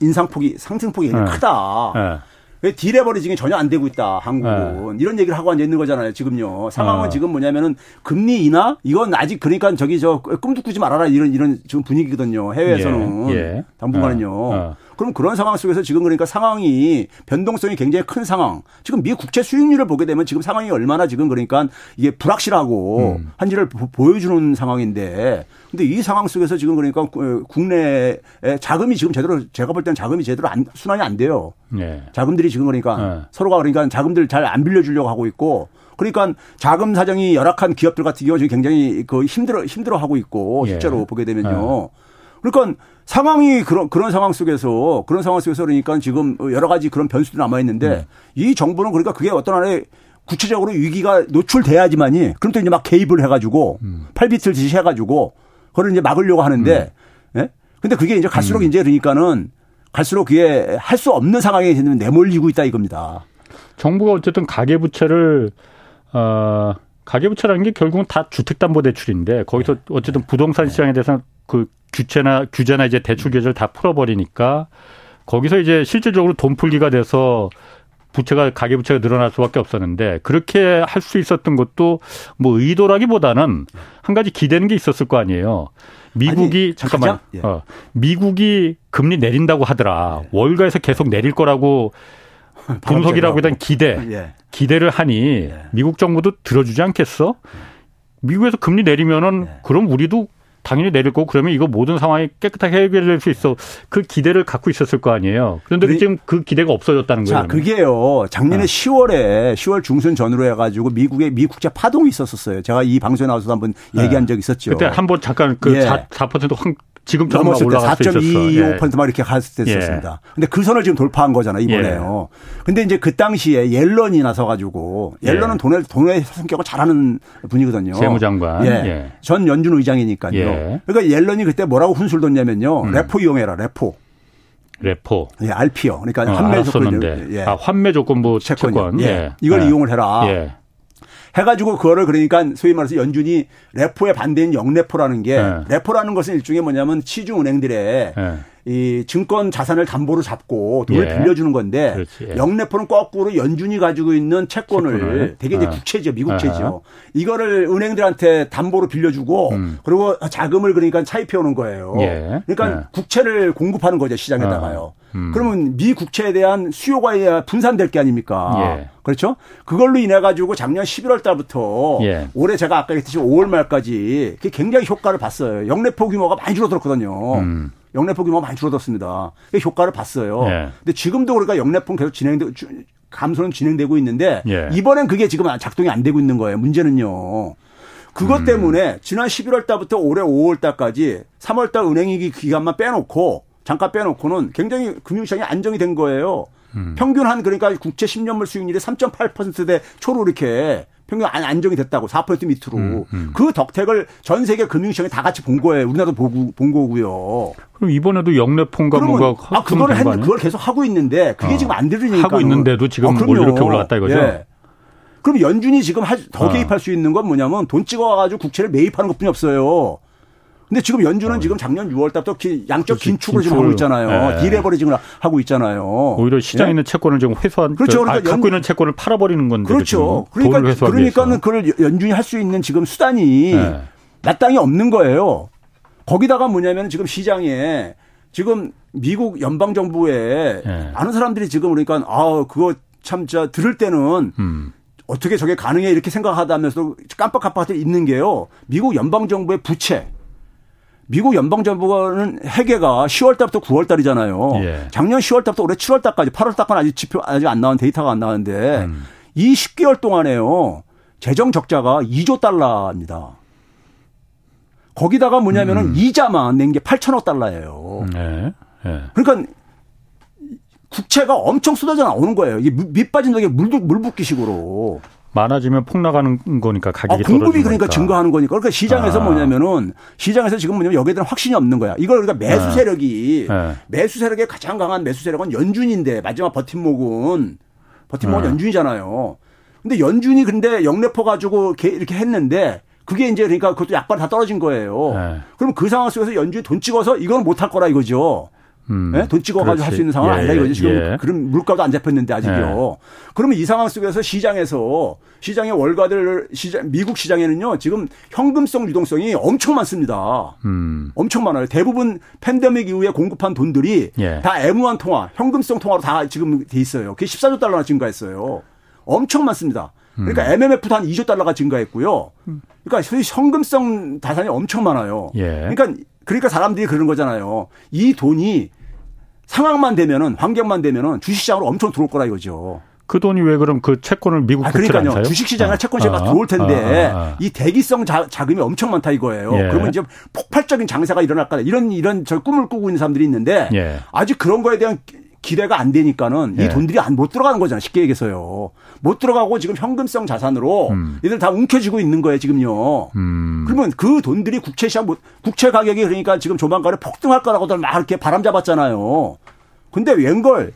인상폭이 상승폭이 예. 크다. 예. 왜 디레버리징이 전혀 안 되고 있다 한국은 네. 이런 얘기를 하고 앉아 있는 거잖아요 지금요 상황은 어. 지금 뭐냐면은 금리 인하 이건 아직 그러니까 저기 저 꿈도 꾸지 말아라 이런 이런 지금 분위기거든요 해외에서는 예. 예. 당분간은요 어. 어. 그럼 그런 상황 속에서 지금 그러니까 상황이 변동성이 굉장히 큰 상황. 지금 미 국채 수익률을 보게 되면 지금 상황이 얼마나 지금 그러니까 이게 불확실하고 음. 한지를 보여주는 상황인데 근데 이 상황 속에서 지금 그러니까 국내에 자금이 지금 제대로 제가 볼 때는 자금이 제대로 안, 순환이 안 돼요. 네. 자금들이 지금 그러니까 네. 서로가 그러니까 자금들 잘 안 빌려주려고 하고 있고 그러니까 자금 사정이 열악한 기업들 같은 경우 지금 굉장히 그 힘들어 힘들어 하고 있고 예. 실제로 예. 보게 되면요. 예. 그러니까 상황이 그런 그런 상황 속에서 그런 상황 속에서 그러니까 지금 여러 가지 그런 변수들이 남아 있는데 음. 이 정부는 그러니까 그게 어떤 하나의 구체적으로 위기가 노출돼야지만이 그럼 또 이제 막 개입을 해가지고 음. 팔비트를 지시해가지고 그걸 이제 막으려고 하는데 음. 예? 근데 그게 이제 갈수록 음. 이제 그러니까는 갈수록 그게 할 수 없는 상황에 내몰리고 있다 이겁니다.
정부가 어쨌든 가계부채를 어 가계부채라는 게 결국은 다 주택담보대출인데 거기서 네. 어쨌든 네. 부동산 시장에 대해서 그 규제나 규제나 이제 대출 규제를 다 풀어버리니까 거기서 이제 실질적으로 돈 풀기가 돼서 부채가 가계 부채가 늘어날 수밖에 없었는데 그렇게 할 수 있었던 것도 뭐 의도라기보다는 한 가지 기대는 게 있었을 거 아니에요. 미국이 아니, 잠깐만 예. 어, 미국이 금리 내린다고 하더라. 예. 월가에서 계속 내릴 거라고 [LAUGHS] 분석이라고 일단 기대 예. 기대를 하니 예. 미국 정부도 들어주지 않겠어? 미국에서 금리 내리면은 예. 그럼 우리도 당연히 내릴 거고 그러면 이거 모든 상황이 깨끗하게 해결될 수 있어. 그 기대를 갖고 있었을 거 아니에요. 그런데 그, 지금 그 기대가 없어졌다는 거예요.
자, 그게요. 작년에 네. 10월에 10월 중순 전후로 해가지고 미국의 미국제 파동이 있었었어요. 제가 이 방송에 나와서 한번 네. 얘기한 적 있었죠.
그때 한 번 잠깐 그 예. 4, 4%확 지금처럼 올라갈
4.25%막 예. 이렇게 갔을 때 썼습니다. 예. 근데 그 선을 지금 돌파한 거잖아, 이번에요. 예. 근데 이제 그 당시에 옐런이 나서 가지고 옐런은 예. 돈의 돈의 성격을 잘하는 분이거든요.
재무장관.
예. 예. 전 연준 의장이니까요. 예. 그러니까 옐런이 그때 뭐라고 훈수를 뒀냐면요. 음. repo 이용해라,
repo. repo.
예, RP요. 그러니까
어, 환매 조건. 예. 아, 환매 조건부 채권. 채권.
예. 이걸 이용을 해라. 해가지고 그거를 그러니까 소위 말해서 연준이 repo에 반대인 역repo라는 게 네. repo라는 것은 일종의 뭐냐면 시중 은행들의 네. 이 증권 자산을 담보로 잡고 돈을 예. 빌려주는 건데 예. 역repo는 거꾸로 연준이 가지고 있는 채권을, 채권을. 되게 이제 아. 국채죠 미국채죠 이거를 은행들한테 담보로 빌려주고 음. 그리고 자금을 그러니까 차입해 오는 거예요. 예. 그러니까 예. 국채를 공급하는 거죠 시장에다가요. 아. 음. 그러면 미 국채에 대한 수요가 분산될 게 아닙니까? 예. 그렇죠? 그걸로 인해 가지고 작년 11월 달부터 예. 올해 제가 아까 얘기했듯이 5월 말까지 굉장히 효과를 봤어요. 영래포 규모가 많이 줄어들었거든요. 음. 영래포 규모가 많이 줄어들었습니다. 효과를 봤어요. 예. 근데 지금도 그러니까 영래포는 계속 진행되고 감소는 진행되고 있는데 예. 이번엔 그게 지금 작동이 안 되고 있는 거예요. 문제는요. 그것 음. 때문에 지난 11월 달부터 올해 5월 달까지 3월 달 은행위기 기간만 빼놓고 잠깐 빼놓고는 굉장히 금융시장이 안정이 된 거예요. 음. 평균 한 그러니까 국채 10년물 수익률이 3.8%대 초로 이렇게 평균 안정이 됐다고 4% 밑으로 음, 음. 그 덕택을 전 세계 금융시장이 다 같이 본 거예요. 우리나라도 보고 본 거고요.
그럼 이번에도 영래폰가 뭔가
아 그거를 했는 그걸 계속 하고 있는데 그게 어. 지금 안 되는
하고 있는데도 지금 아, 뭐 이렇게 올라갔다 이거죠. 예.
그럼 연준이 지금 더 아. 개입할 수 있는 건 뭐냐면 돈 찍어가지고 국채를 매입하는 것뿐이 없어요. 근데 지금 연준은 어. 지금 작년 6월 달부터 양적 긴축을 지금 하고 있잖아요. 네. 디레버리징을 하고 있잖아요.
오히려 시장에 네? 있는 채권을 지금 회수한 그렇죠. 그러니까 아, 갖고 있는 채권을 팔아버리는 건데
그렇죠. 그러니까 그러니까는 그걸 연준이 할 수 있는 지금 수단이 네. 마땅히 없는 거예요. 거기다가 뭐냐면 지금 시장에 지금 미국 연방 정부에 네. 많은 사람들이 지금 그러니까 아 그거 참자 들을 때는 음. 어떻게 저게 가능해 이렇게 생각하다면서 깜빡깜빡 있는 게요. 미국 연방 정부의 부채 미국 연방정부는 회계가 10월 달부터 9월 달이잖아요. 예. 작년 10월 달부터 올해 7월 달까지 8월 달까지 아직 지표 아직 안 나온 데이터가 안 나왔는데 음. 이 10개월 동안에요. 재정 적자가 2조 달러입니다. 거기다가 뭐냐면은 음. 이자만 낸 게 8천억 달러예요. 네. 네. 그러니까 국채가 엄청 쏟아져 나오는 거예요. 이게 밑 빠진 덕에 물, 물 붓기식으로.
많아지면 폭락하는 거니까 가격이 아,
공급이 그러니까 증가하는 거니까 그러니까 시장에서 아. 뭐냐면은 시장에서 지금 뭐냐면 여기에 대한 확신이 없는 거야. 이걸 그러니까 매수 네. 세력이 네. 매수 세력의 가장 강한 매수 세력은 연준인데 마지막 버팀목은 버팀목은 네. 연준이잖아요. 근데 연준이 근데 영래포 가지고 이렇게 했는데 그게 이제 그러니까 그것도 약간 다 떨어진 거예요. 네. 그럼 그 상황 속에서 연준이 돈 찍어서 이건 못할 거라 이거죠. 음. 네? 돈 찍어가지고 할 수 있는 상황은 예. 아니다 이거죠. 지금 예. 그런 물가도 안 잡혔는데 아직요. 예. 그러면 이 상황 속에서 시장에서 시장의 월가들 시장 미국 시장에는요 지금 현금성 유동성이 엄청 많습니다. 음. 엄청 많아요. 대부분 팬데믹 이후에 공급한 돈들이 예. 다 M1 통화, 현금성 통화로 다 지금 돼 있어요. 그게 14조 달러나 증가했어요. 엄청 많습니다. 그러니까 음. MMF도 한 2조 달러가 증가했고요. 그러니까 소위 현금성 자산이 엄청 많아요. 예. 그러니까 그러니까 사람들이 그러는 거잖아요. 이 돈이 상황만 되면은 환경만 되면은 주식시장으로 엄청 들어올 거라 이거죠.
그 돈이 왜 그럼 그 채권을 미국 아,
그러니까요. 주식시장에 아, 채권 시장가 아, 들어올 텐데 아, 아, 아, 이 대기성 자, 금이 엄청 많다 이거예요. 예. 그러면 이제 폭발적인 장세가 일어날 거다. 이런 이런 저 꿈을 꾸고 있는 사람들이 있는데 예. 아직 그런 거에 대한 기대가 안 되니까는 예. 이 돈들이 안 못 들어가는 거잖아요. 쉽게 얘기해서요. 못 들어가고 지금 현금성 자산으로 음. 이들 다 움켜쥐고 있는 거예요, 지금요. 음. 그러면 그 돈들이 국채 시장 국채 가격이 그러니까 지금 조만간에 폭등할 거라고들 막 이렇게 바람 잡았잖아요. 근데 웬걸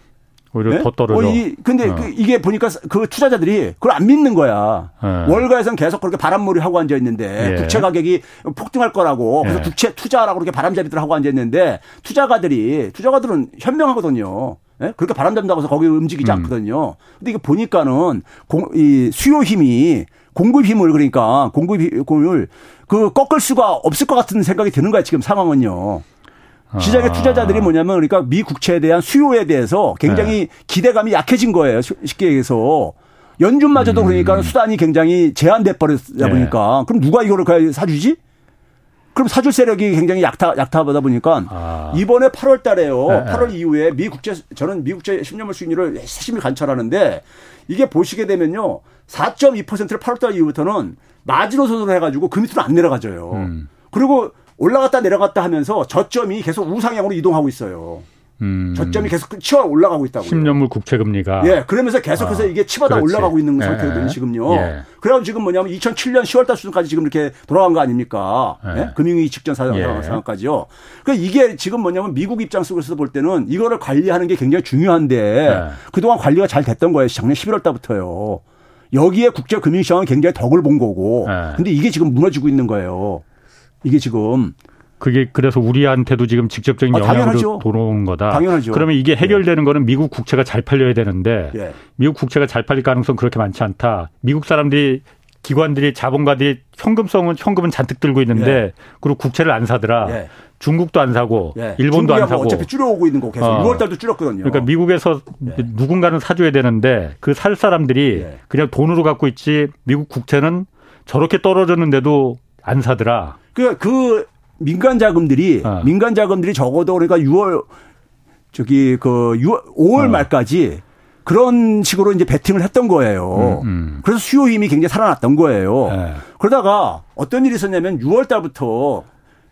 오히려 네? 더 떨어져. 어,
이, 근데 어. 그 이게 보니까 그 투자자들이 그걸 안 믿는 거야. 네. 월가에서는 계속 그렇게 바람몰이 하고 앉아 있는데 예. 국채 가격이 폭등할 거라고 그래서 예. 국채 투자라고 그렇게 바람잡이들 하고 앉아 있는데 투자가들이 투자가들은 현명하거든요. 예? 그렇게 바람 잡는다고 해서 거기 움직이지 음. 않거든요. 근데 이게 보니까는 공, 이 수요 힘이 공급 힘을 그러니까 공급 힘을 그 꺾을 수가 없을 것 같은 생각이 드는 거야 지금 상황은요. 시장의 아. 투자자들이 뭐냐면 그러니까 미 국채에 대한 수요에 대해서 굉장히 네. 기대감이 약해진 거예요. 쉽게 얘기해서. 연준마저도 음. 그러니까 수단이 굉장히 제한돼 버렸다 보니까 네. 그럼 누가 이거를 사주지? 그럼 사줄 세력이 굉장히 약타, 약타하다 보니까 아. 이번에 8월 달에요. 네. 8월 이후에 미 국제, 저는 미 국제 10년물 수익률을 열심히 관찰하는데 이게 보시게 되면요. 4.2%를 8월 달 이후부터는 마지노선으로 해가지고 그 밑으로 안 내려가져요. 음. 그리고 올라갔다 내려갔다 하면서 저점이 계속 우상향으로 이동하고 있어요. 음. 저점이 계속 치어 올라가고 있다고요.
10년물 국채 금리가.
예, 그러면서 계속해서 아, 이게 치받아 그렇지. 올라가고 있는 예, 상태거든요, 지금요. 예. 그래서 지금 뭐냐면 2007년 10월 달 수준까지 지금 이렇게 돌아간 거 아닙니까? 예. 예? 금융위기 직전 사상, 예. 상황까지요. 그러니까 이게 지금 뭐냐면 미국 입장 속에서 볼 때는 이거를 관리하는 게 굉장히 중요한데 예. 그동안 관리가 잘 됐던 거예요. 작년 11월 달부터요. 여기에 국제 금융 시장은 굉장히 덕을 본 거고. 예. 근데 이게 지금 무너지고 있는 거예요. 이게 지금
그게 그래서 우리한테도 지금 직접적인 아, 영향으로 돌아온 거다.
당연하죠.
그러면 이게 해결되는 예. 거는 미국 국채가 잘 팔려야 되는데 예. 미국 국채가 잘 팔릴 가능성 그렇게 많지 않다. 미국 사람들이 기관들이 자본가들이 현금성은 현금은 잔뜩 들고 있는데 예. 그리고 국채를 안 사더라. 예. 중국도 안 사고 예. 일본도 안 사고
어차피 줄여오고 있는 거 계속 어. 6월 달도 줄였거든요.
그러니까 미국에서 예. 누군가는 사줘야 되는데 그 살 사람들이 그냥 돈으로 갖고 있지 미국 국채는 저렇게 떨어졌는데도 안 사더라.
그, 그 민간 자금들이 어. 민간 자금들이 적어도 그러니까 6월 저기 그 6월 5월 어. 말까지 그런 식으로 이제 베팅을 했던 거예요. 음, 음. 그래서 수요 힘이 굉장히 살아났던 거예요. 네. 그러다가 어떤 일이 있었냐면 6월 달부터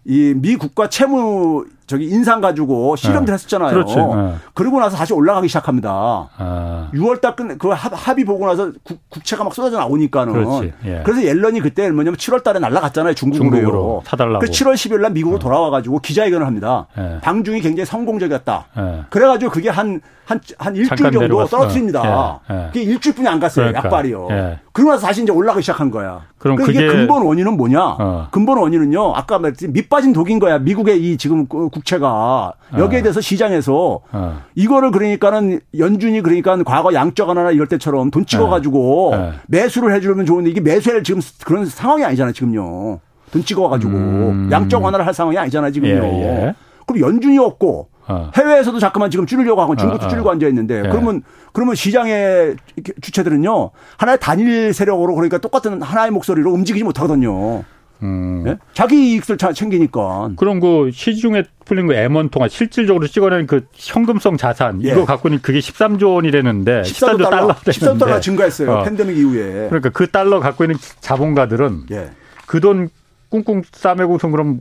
이 미 국가 채무 저기 인상 가지고 실험들 네. 했었잖아요. 그렇지. 네. 그러고 나서 다시 올라가기 시작합니다. 아. 6월 달 끝 그 합의 보고 나서 국, 채가 막 쏟아져 나오니까는. 예. 그래서 옐런이 그때 뭐냐면 7월 달에 날라갔잖아요. 중국으로. 중국으로
사달라고.
그 7월 10일 날 미국으로 어. 돌아와 가지고 기자회견을 합니다. 예. 방중이 굉장히 성공적이었다. 예. 그래 가지고 그게 한 한, 한 일주일 정도 내려갔어. 떨어뜨립니다. 예. 예. 그게 일주일뿐이 안 갔어요. 그러니까. 약발이요. 예. 그러고 나서 다시 이제 올라가기 시작한 거야. 그럼 그러니까 그게 근본 원인은 뭐냐? 어. 근본 원인은요. 아까 말했듯이 밑빠진 독인 거야. 미국의 이 지금 국 채가 여기에 어. 대해서 시장에서 어. 이거를 그러니까는 연준이 그러니까 과거 양적 완화나 이럴 때처럼 돈 찍어가지고 네. 네. 매수를 해주면 좋은데 이게 매수할 지금 그런 상황이 아니잖아요 지금요. 돈 찍어가지고 음. 양적 완화를 할 상황이 아니잖아요 지금요. 예, 예. 그럼 연준이 없고 어. 해외에서도 자꾸만 지금 줄이려고 하고 중국도 어, 줄이고 앉아 있는데 예. 그러면 그러면 시장의 주체들은요 하나의 단일 세력으로 그러니까 똑같은 하나의 목소리로 움직이지 못하거든요. 음. 네? 자기 이익을 챙기니까.
그럼 그 시중에 풀린 그 M1 통화 실질적으로 찍어낸 그 현금성 자산 예. 이거 갖고 는 그게 13조 원이라는데 13조, 13조 달러
13조 달러 증가했어요. 어. 팬데믹 이후에.
그러니까 그 달러 갖고 있는 자본가들은 예. 그돈 꿍꿍 싸매고서 그럼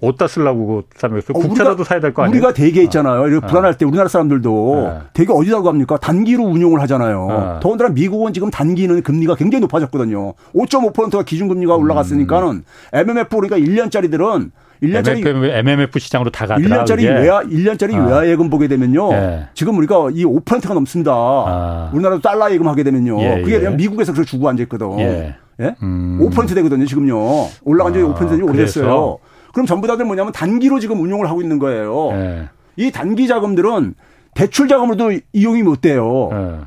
어디다 쓰려고 그싸매겠어 어, 국채라도 사야 될 거 아니에요?
우리가 대개 있잖아요. 어. 불안할 때 우리나라 사람들도 네. 대개 어디다 갑니까? 단기로 운용을 하잖아요. 네. 더군다나 미국은 지금 단기는 금리가 굉장히 높아졌거든요. 5.5%가 기준금리가 올라갔으니까는 음. MMF 그러니까 1년짜리들은
1년짜리 MMF, MMF 시장으로 다 가더라.
1년짜리 그게. 외화 1년짜리 아. 외화 예금 보게 되면요. 예. 지금 우리가 이 5%가 넘습니다. 아. 우리나라도 달러 예금 하게 되면요. 예, 그게 예. 미국에서 그렇게 주고 앉아 있거든. 예. 예? 음. 5% 되거든요, 지금요. 올라간 지 아. 5%지 오래됐어요. 그 럼 전부 다들 뭐냐면 단기로 지금 운용을 하고 있는 거예요. 예. 이 단기 자금들은 대출 자금으로도 이용이 못 돼요. 예.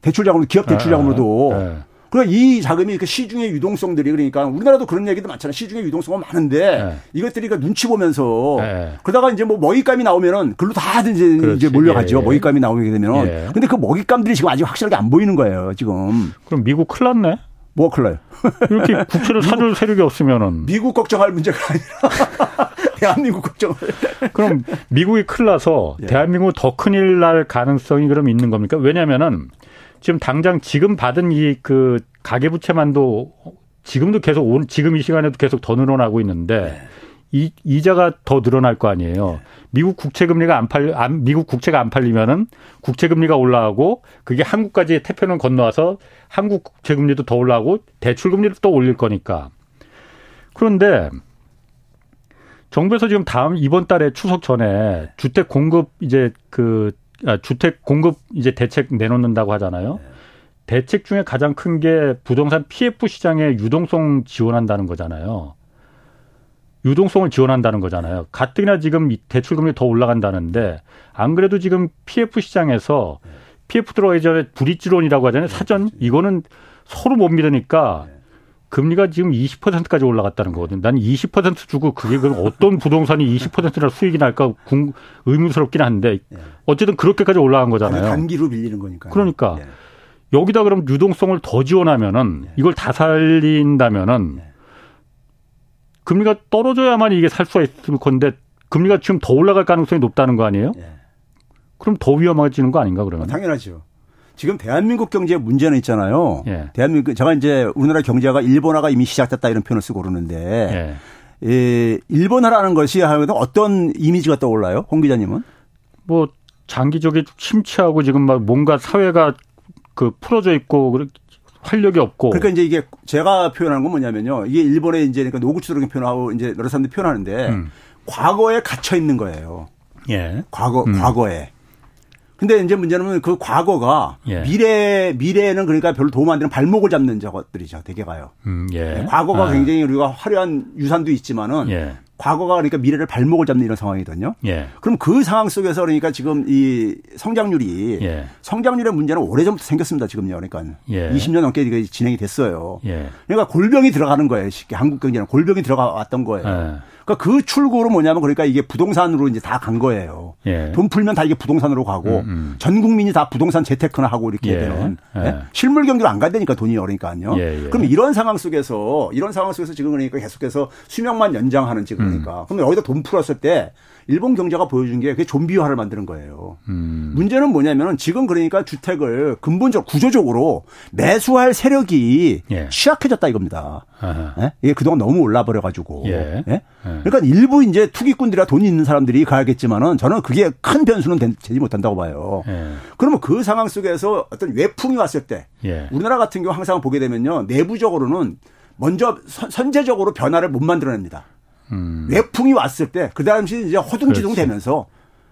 대출 자금으로 기업 대출 예. 자금으로도. 예. 그러니까 이 자금이 그 시중의 유동성들이 그러니까 우리나라도 그런 얘기도 많잖아요. 시중의 유동성은 많은데 네. 이것들이 그 눈치 보면서 네. 그러다가 이제 뭐 먹잇감이 나오면은 글로 다 이제, 이제 몰려가죠. 예, 예. 먹잇감이 나오게 되면. 예. 근데 그 먹잇감들이 지금 아직 확실하게 안 보이는 거예요. 지금.
그럼 미국 큰일 났네.
뭐가 나요?
이렇게 국채를 사줄 세력이 없으면은.
미국 걱정할 문제가 아니라 [LAUGHS] 대한민국 걱정을.
그럼 미국이 나서 예. 대한민국 더 큰일 날 가능성이 그럼 있는 겁니까? 왜냐면은 지금 당장 지금 받은 이 그 가계부채만도 지금도 계속 온 지금 이 시간에도 계속 더 늘어나고 있는데 네. 이 이자가 더 늘어날 거 아니에요. 네. 미국 국채 금리가 안 팔, 안, 미국 국채가 안 팔리면은 국채 금리가 올라가고 그게 한국까지 태평양 건너와서 한국 국채 금리도 더 올라가고 대출 금리도 또 올릴 거니까. 그런데 정부에서 지금 다음 이번 달에 추석 전에 주택 공급 이제 그 아, 주택 공급 이제 대책 내놓는다고 하잖아요. 네. 대책 중에 가장 큰 게 부동산 PF 시장의 유동성 지원한다는 거잖아요. 유동성을 지원한다는 거잖아요. 가뜩이나 지금 대출금리 더 올라간다는데 안 그래도 지금 PF 시장에서 PF 들어가기 전에 브릿지론이라고 하잖아요. 사전 이거는 서로 못 믿으니까 금리가 지금 20%까지 올라갔다는 거거든. 난20% 주고 그게 그럼 어떤 부동산이 20%나 수익이 날까 의문스럽긴 한데 어쨌든 그렇게까지 올라간 거잖아요.
단기로 밀리는 거니까.
그러니까 네. 여기다 그럼 유동성을 더 지원하면은 네. 이걸 다 살린다면은 네. 금리가 떨어져야만 이게 살 수가 있을 건데 금리가 지금 더 올라갈 가능성이 높다는 거 아니에요? 네. 그럼 더 위험해지는 거 아닌가 그러면?
당연하죠. 지금 대한민국 경제 문제는 있잖아요. 예. 대한민국 제가 이제 우리나라 경제가 일본화가 이미 시작됐다 이런 표현을 쓰고 그러는데 예. 예, 일본화라는 것이 하면 어떤 이미지가 떠올라요? 홍 기자님은?
뭐 장기적인 침체하고 지금 막 뭔가 사회가 그 풀어져 있고 활력이 없고.
그러니까 이제 이게 제가 표현하는 건 뭐냐면요. 이게 일본의 이제 그러니까 노구치도록 표현하고 이제 여러 사람들이 표현하는데 음. 과거에 갇혀 있는 거예요. 예. 과거 음. 과거에. 근데 이제 문제는 그 과거가 예. 미래 미래에는 그러니까 별로 도움 안 되는 발목을 잡는 저것들이죠. 대개가요. 음, 예. 네, 과거가 아. 굉장히 우리가 화려한 유산도 있지만은 예. 과거가 그러니까 미래를 발목을 잡는 이런 상황이거든요. 예. 그럼 그 상황 속에서 그러니까 지금 이 성장률이 예. 성장률의 문제는 오래전부터 생겼습니다. 지금요. 그러니까 예. 20년 넘게 진행이 됐어요. 예. 그러니까 골병이 들어가는 거예요. 쉽게 한국 경제는 골병이 들어가 왔던 거예요. 예. 그러니까 그 출구로 뭐냐면 그러니까 이게 부동산으로 이제 다 간 거예요. 예. 돈 풀면 다 이게 부동산으로 가고 음, 음. 전 국민이 다 부동산 재테크나 하고 이렇게 예. 되는 예. 예. 실물 경기로 안 가다니까 돈이 어려니까요. 예, 예. 그럼 이런 상황 속에서 이런 상황 속에서 지금 그러니까 계속해서 수명만 연장하는 지금 그러니까 음. 그럼 여기다 돈 풀었을 때 일본 경제가 보여준 게 그게 좀비화를 만드는 거예요. 음. 문제는 뭐냐면은 지금 그러니까 주택을 근본적 구조적으로 매수할 세력이 예. 취약해졌다 이겁니다. 예? 이게 그동안 너무 올라 버려 가지고. 예. 예? 그러니까 일부 이제 투기꾼들이나 돈이 있는 사람들이 가야겠지만은 저는 그게 큰 변수는 되지 못한다고 봐요. 예. 그러면 그 상황 속에서 어떤 외풍이 왔을 때 예. 우리나라 같은 경우 항상 보게 되면요 내부적으로는 먼저 선제적으로 변화를 못 만들어냅니다. 음. 외풍이 왔을 때 그 당시 이제 허둥지둥 되면서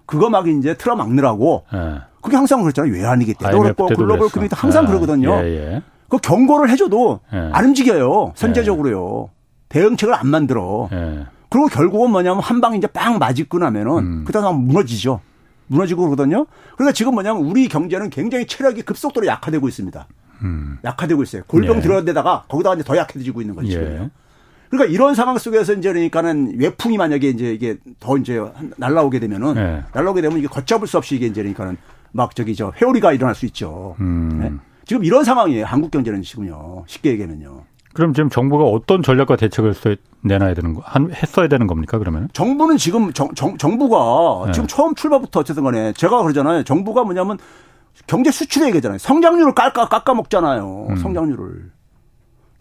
그거 막 이제 틀어 막느라고 예. 그게 항상 그랬잖아요. 외환위기 때도 그렇고 글로벌 금융 때 항상 예. 그러거든요. 예, 예. 그 경고를 해줘도 예. 안 움직여요. 선제적으로요. 대응책을 안 만들어. 예. 그리고 결국은 뭐냐면 한 방 이제 빵 맞고 나면은 음. 그다음 무너지죠. 무너지고 그러거든요. 그러니까 지금 뭐냐면 우리 경제는 굉장히 체력이 급속도로 약화되고 있습니다. 음. 약화되고 있어요. 골병 예. 들어야 되다가 거기다가 이제 더 약해지고 있는 거죠. 예. 그러니까 이런 상황 속에서 이제 그러니까는 외풍이 만약에 이제 이게 더 이제 날라오게 되면은 네. 날라오게 되면 이게 걷잡을 수 없이 이게 이제 그러니까는 막 저기 저 회오리가 일어날 수 있죠. 음. 네? 지금 이런 상황이에요. 한국 경제는 지금요. 쉽게 얘기하면요.
그럼 지금 정부가 어떤 전략과 대책을 내놔야 되는 거, 한, 했어야 되는 겁니까, 그러면?
정부는 지금 정, 정, 정부가 네. 지금 처음 출발부터 어쨌든 간에 제가 그러잖아요. 정부가 뭐냐면 경제 수출 얘기잖아요. 성장률을 깎아, 깎아 먹잖아요. 음. 성장률을.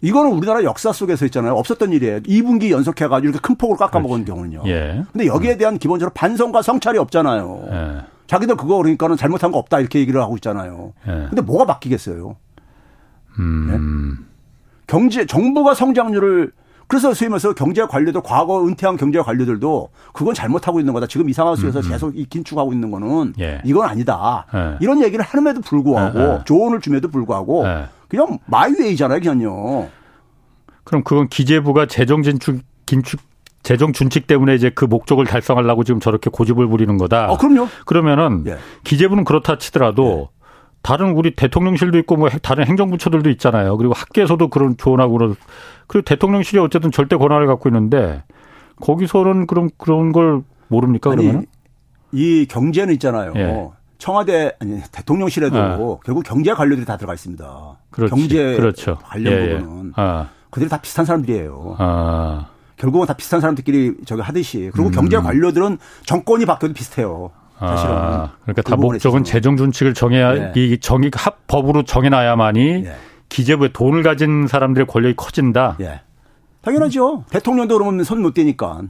이거는 우리나라 역사 속에서 있잖아요. 없었던 일이에요. 2분기 연속해가지고 이렇게 큰 폭으로 깎아먹은 경우는요. 예. 근데 여기에 대한 기본적으로 반성과 성찰이 없잖아요. 예. 자기들 그거 그러니까는 잘못한 거 없다 이렇게 얘기를 하고 있잖아요. 예. 근데 뭐가 바뀌겠어요? 음. 네? 경제, 정부가 성장률을 그래서 소위 말해서 경제 관료들 과거 은퇴한 경제 관료들도 그건 잘못하고 있는 거다. 지금 이 상황 속에서 음, 음. 계속 이 긴축하고 있는 거는 예. 이건 아니다. 예. 이런 얘기를 하는에도 불구하고 예, 예. 조언을 줌에도 불구하고 예. 그냥 마이웨이잖아요, 그냥요.
그럼 그건 기재부가 재정 진축 긴축 재정 준칙 때문에 이제 그 목적을 달성하려고 지금 저렇게 고집을 부리는 거다.
어, 그럼요.
그러면은 예. 기재부는 그렇다 치더라도 예. 다른 우리 대통령실도 있고 뭐 다른 행정부처들도 있잖아요. 그리고 학계에서도 그런 조언하고 그런 그리고 대통령실이 어쨌든 절대 권한을 갖고 있는데 거기서는 그런 그런 걸 모릅니까 그러면?
이 경제는 있잖아요. 예. 청와대 아니 대통령실에도 아. 결국 경제 관료들이 다 들어가 있습니다. 그렇지. 경제 그렇죠. 관련 예, 예. 부분은 아. 그들이 다 비슷한 사람들이에요. 아. 결국은 다 비슷한 사람들끼리 저기 하듯이 그리고 음. 경제 관료들은 정권이 바뀌어도 비슷해요. 사실은.
아, 그러니까 그 다 목적은 재정 준칙을 정해야 네. 이 정의 합법으로 정해놔야만이 네. 기재부에 돈을 가진 사람들의 권력이 커진다. 예.
당연하죠. 대통령도 그러면 손 못 대니까.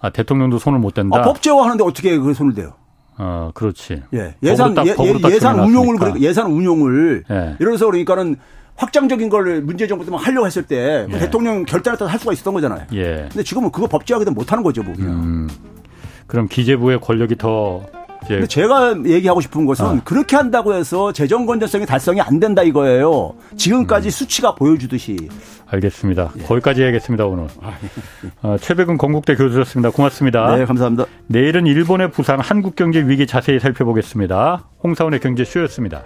아 대통령도 손을 못 댄다.
아, 법제화 하는데 어떻게 그 손을 대요?
어, 그렇지.
예. 예산 예, 예산 운용을 그러니까 예산 운용을 예. 이러면서 그러니까는 확장적인 걸 문재인 정부 때만 하려고 했을 때 예. 대통령 결단을 할 수가 있었던 거잖아요. 예. 근데 지금은 그거 법제화하기도 못 하는 거죠, 뭐 그냥. 음.
그럼 기재부의 권력이 더
예. 근데 제가 얘기하고 싶은 것은 아. 그렇게 한다고 해서 재정 건전성이 달성이 안 된다 이거예요. 지금까지 음. 수치가 보여주듯이.
알겠습니다. 예. 거기까지 해야겠습니다 오늘. 아, 예. [LAUGHS] 어, 최백은 건국대 교수였습니다. 고맙습니다.
네, 감사합니다.
내일은 일본의 부산 한국 경제 위기 자세히 살펴보겠습니다. 홍사원의 경제쇼였습니다.